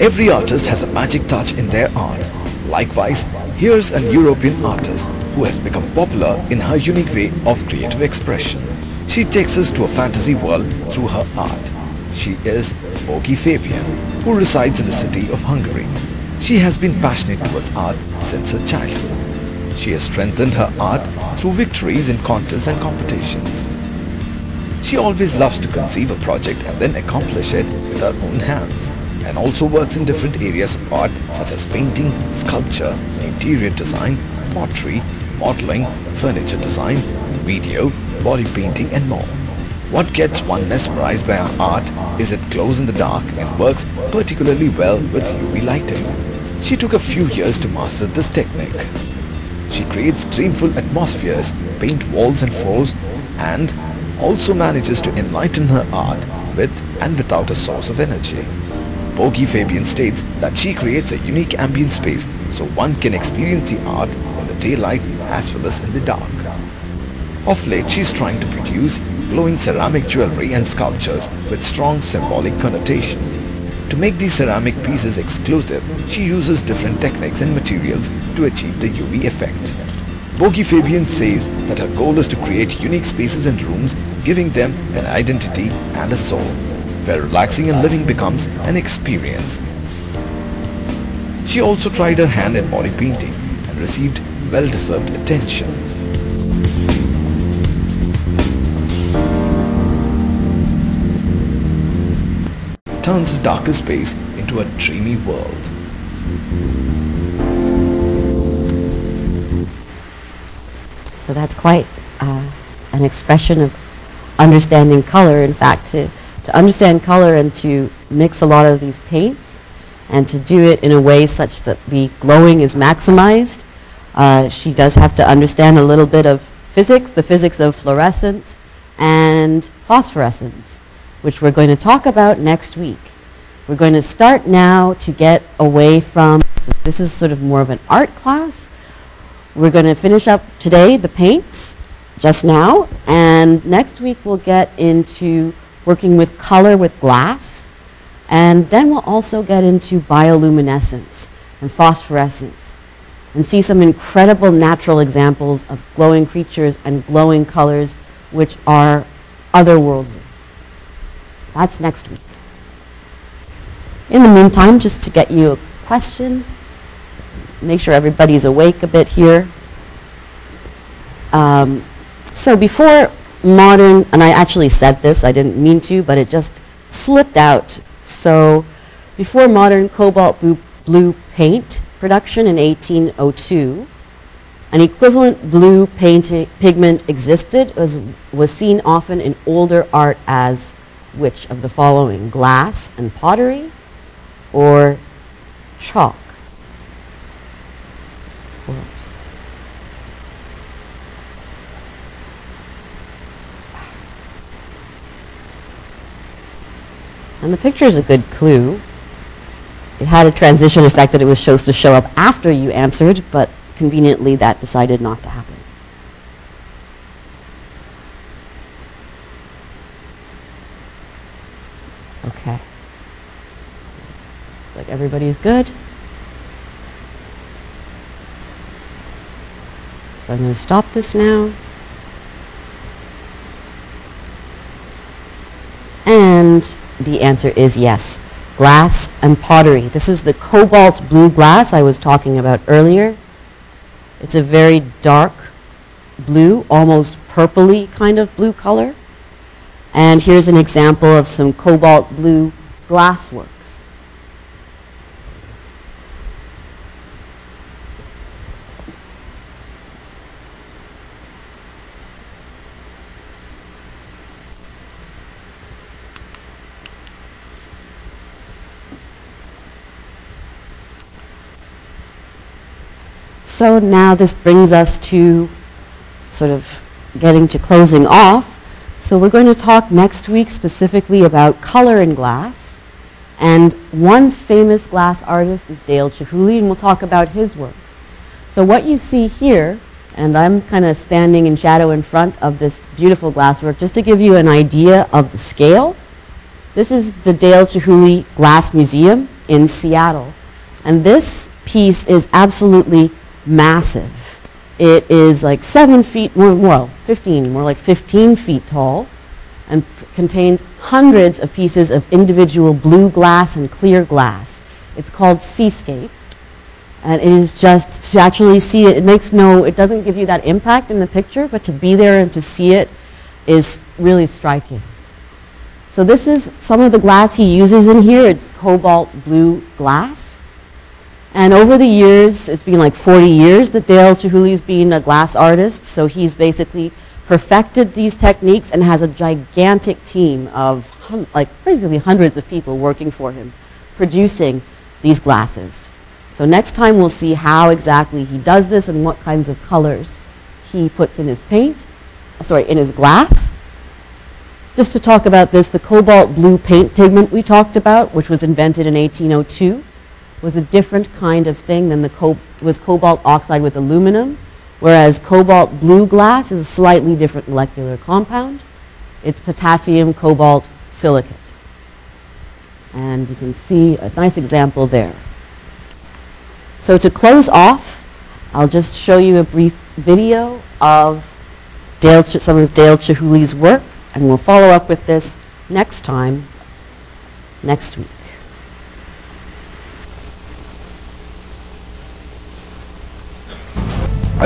Every artist has a magic touch in their art. Likewise, here's an European artist who has become popular in her unique way of creative expression. She takes us to a fantasy world through her art. She is Bogi Fabian, who resides in the city of Hungary. She has been passionate towards art since her childhood. She has strengthened her art through victories in contests and competitions. She always loves to conceive a project and then accomplish it with her own hands and also works in different areas of art such as painting, sculpture, interior design, pottery, modeling, furniture design, video, body painting and more. What gets one mesmerized by her art is it glows in the dark and works particularly well with UV lighting. She took a few years to master this technique. She creates dreamful atmospheres, paint walls and floors, and also manages to enlighten her art with and without a source of energy. Bogi Fabian states that she creates a unique ambient space so one can experience the art in the daylight as well as in the dark. Of late, she's trying to produce glowing ceramic jewelry and sculptures with strong symbolic connotation. To make these ceramic pieces exclusive, she uses different techniques and materials to achieve the UV effect. Bogi Fabian says that her goal is to create unique spaces and rooms, giving them an identity and a soul, where relaxing and living becomes an experience. She also tried her hand in body painting and received well-deserved attention. Turns the darker space into a dreamy world. So that's quite uh, an expression of understanding color. In fact, to, to understand color and to mix a lot of these paints and to do it in a way such that the glowing is maximized, uh, she does have to understand a little bit of physics, the physics of fluorescence and phosphorescence, which we're going to talk about next week. We're going to start now to get away from, so this is sort of more of an art class. We're going to finish up today the paints just now, and next week we'll get into working with color with glass, and then we'll also get into bioluminescence and phosphorescence and see some incredible natural examples of glowing creatures and glowing colors which are otherworldly. That's next week. In the meantime, just to get you a question, make sure everybody's awake a bit here. Um, so before modern, and I actually said this, I didn't mean to, but it just slipped out. So before modern cobalt blue, paint production in 1802, An equivalent blue painting, pigment existed, was, was seen often in older art as which of the following? Glass and pottery or chalk? Whoops. And the picture is a good clue. It had a transition effect that it was supposed to show up after you answered, but conveniently that decided not to happen. Okay. Like everybody's good. So I'm going to stop this now. And the answer is yes. Glass and pottery. This is the cobalt blue glass I was talking about earlier. It's a very dark blue, almost purpley kind of blue color. And here's an example of some cobalt blue glassworks. So now this brings us to sort of getting to closing off. So we're going to talk next week specifically about color in glass. And one famous glass artist is Dale Chihuly, and we'll talk about his works. So what you see here, and I'm kind of standing in shadow in front of this beautiful glasswork, just to give you an idea of the scale. This is the Dale Chihuly Glass Museum in Seattle. And this piece is absolutely massive. It is like seven feet, well, 15, more like 15 feet tall, and contains hundreds of pieces of individual blue glass and clear glass. It's called Seascape. And it is just to actually see it, it makes no, it doesn't give you that impact in the picture, but to be there and to see it is really striking. So this is some of the glass he uses in here. It's cobalt blue glass. And over the years, it's been like 40 years that Dale Chihuly's been a glass artist, so he's basically perfected these techniques and has a gigantic team of like basically hundreds of people working for him, producing these glasses. So next time we'll see how exactly he does this and what kinds of colors he puts in his paint, sorry, in his glass. Just to talk about this, the cobalt blue paint pigment we talked about, which was invented in 1802, was a different kind of thing than the co- was cobalt oxide with aluminum, whereas cobalt blue glass is a slightly different molecular compound. It's potassium cobalt silicate. And you can see a nice example there. So to close off, I'll just show you a brief video of Dale, some of Dale Chihuly's work, and we'll follow up with this next time, next week.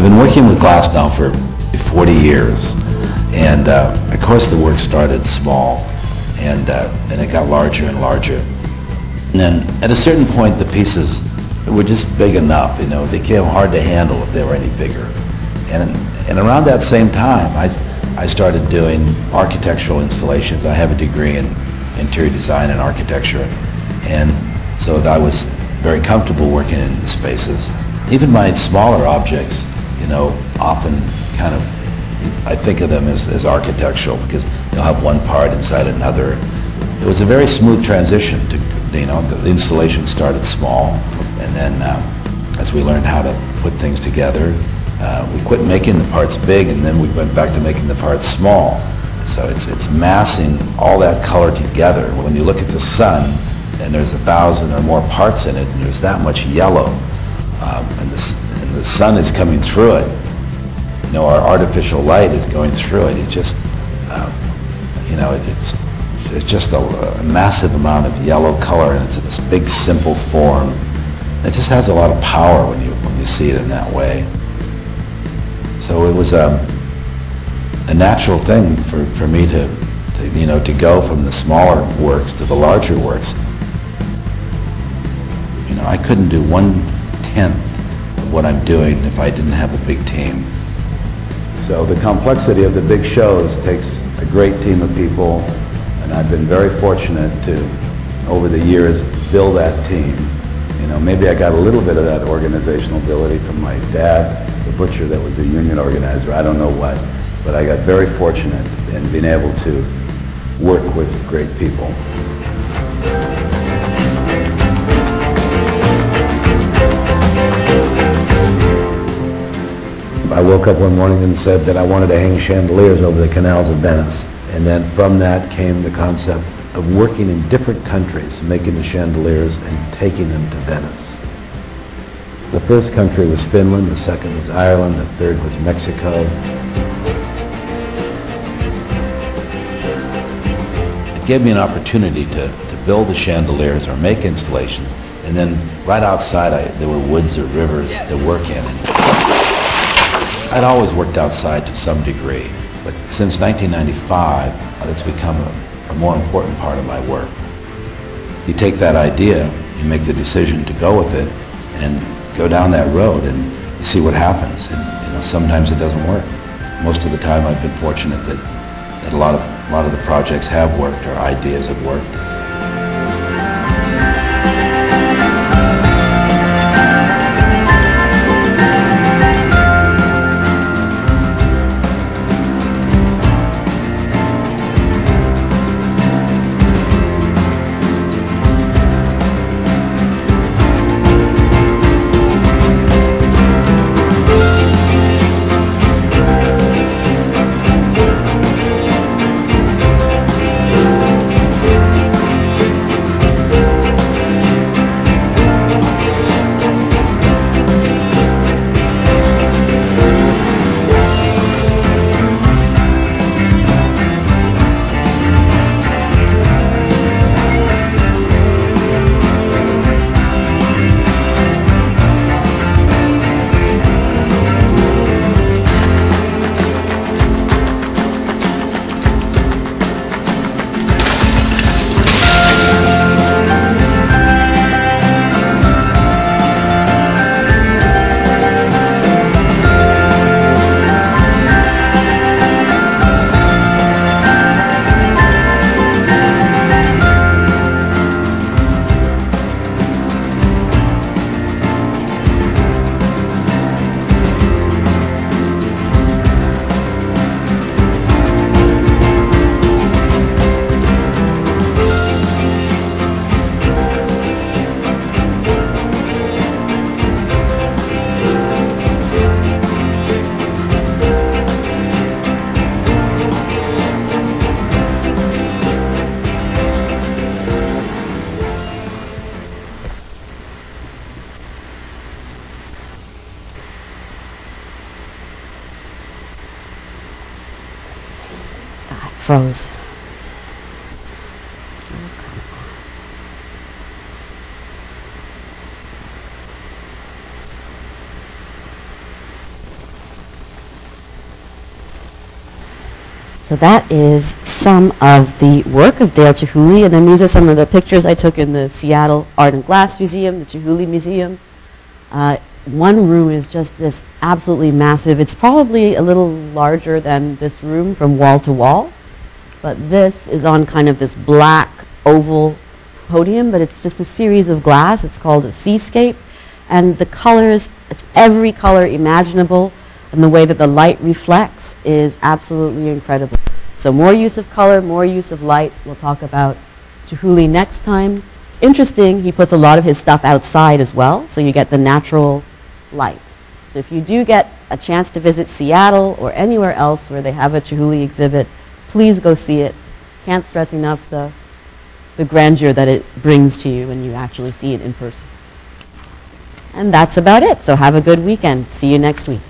I've been working with glass now for 40 years, and uh, of course the work started small, and uh, and it got larger and larger. And then at a certain point, the pieces were just big enough. You know, they became hard to handle if they were any bigger. And and around that same time, I I started doing architectural installations. I have a degree in interior design and architecture, and so I was very comfortable working in spaces. Even my smaller objects, you know, often kind of, I think of them as, as architectural because you'll have one part inside another. It was a very smooth transition to, you know, the installation started small and then uh, as we learned how to put things together, uh, we quit making the parts big and then we went back to making the parts small. So it's, it's massing all that color together. When you look at the sun, and there's a thousand or more parts in it, and there's that much yellow, um, and, the, s- and the sun is coming through it. You know, our artificial light is going through it. It just, um, you know, it, it's it's just a, a massive amount of yellow color, and it's in this big, simple form. It just has a lot of power when you when you see it in that way. So it was um, a natural thing for, for me to, to, you know, to go from the smaller works to the larger works. You know, I couldn't do one tenth what I'm doing if I didn't have a big team. So the complexity of the big shows takes a great team of people, and I've been very fortunate to, over the years, build that team. You know, maybe I got a little bit of that organizational ability from my dad, the butcher that was the union organizer, I don't know what, but I got very fortunate in being able to work with great people. I woke up one morning and said that I wanted to hang chandeliers over the canals of Venice. And then from that came the concept of working in different countries, making the chandeliers and taking them to Venice. The first country was Finland, the second was Ireland, the third was Mexico. It gave me an opportunity to, to build the chandeliers or make installations, and then right outside, I, there were woods or rivers to work in. I'd always worked outside to some degree, but since 1995, it's become a, a more important part of my work. You take that idea, you make the decision to go with it, and go down that road, and see what happens. And you know, sometimes it doesn't work. Most of the time, I've been fortunate that, that a lot of a lot of the projects have worked or ideas have worked. Froze. So that is some of the work of Dale Chihuly, and then these are some of the pictures I took in the Seattle Art and Glass Museum, the Chihuly Museum. Uh, one room is just this absolutely massive. It's probably a little larger than this room from wall to wall, but this is on kind of this black oval podium, but it's just a series of glass. It's called a seascape, and the colors, it's every color imaginable, and the way that the light reflects is absolutely incredible. So more use of color, more use of light. We'll talk about Chihuly next time. It's interesting, he puts a lot of his stuff outside as well, so you get the natural light. So if you do get a chance to visit Seattle or anywhere else where they have a Chihuly exhibit, please go see it. Can't stress enough the, the grandeur that it brings to you when you actually see it in person. And that's about it. So have a good weekend. See you next week.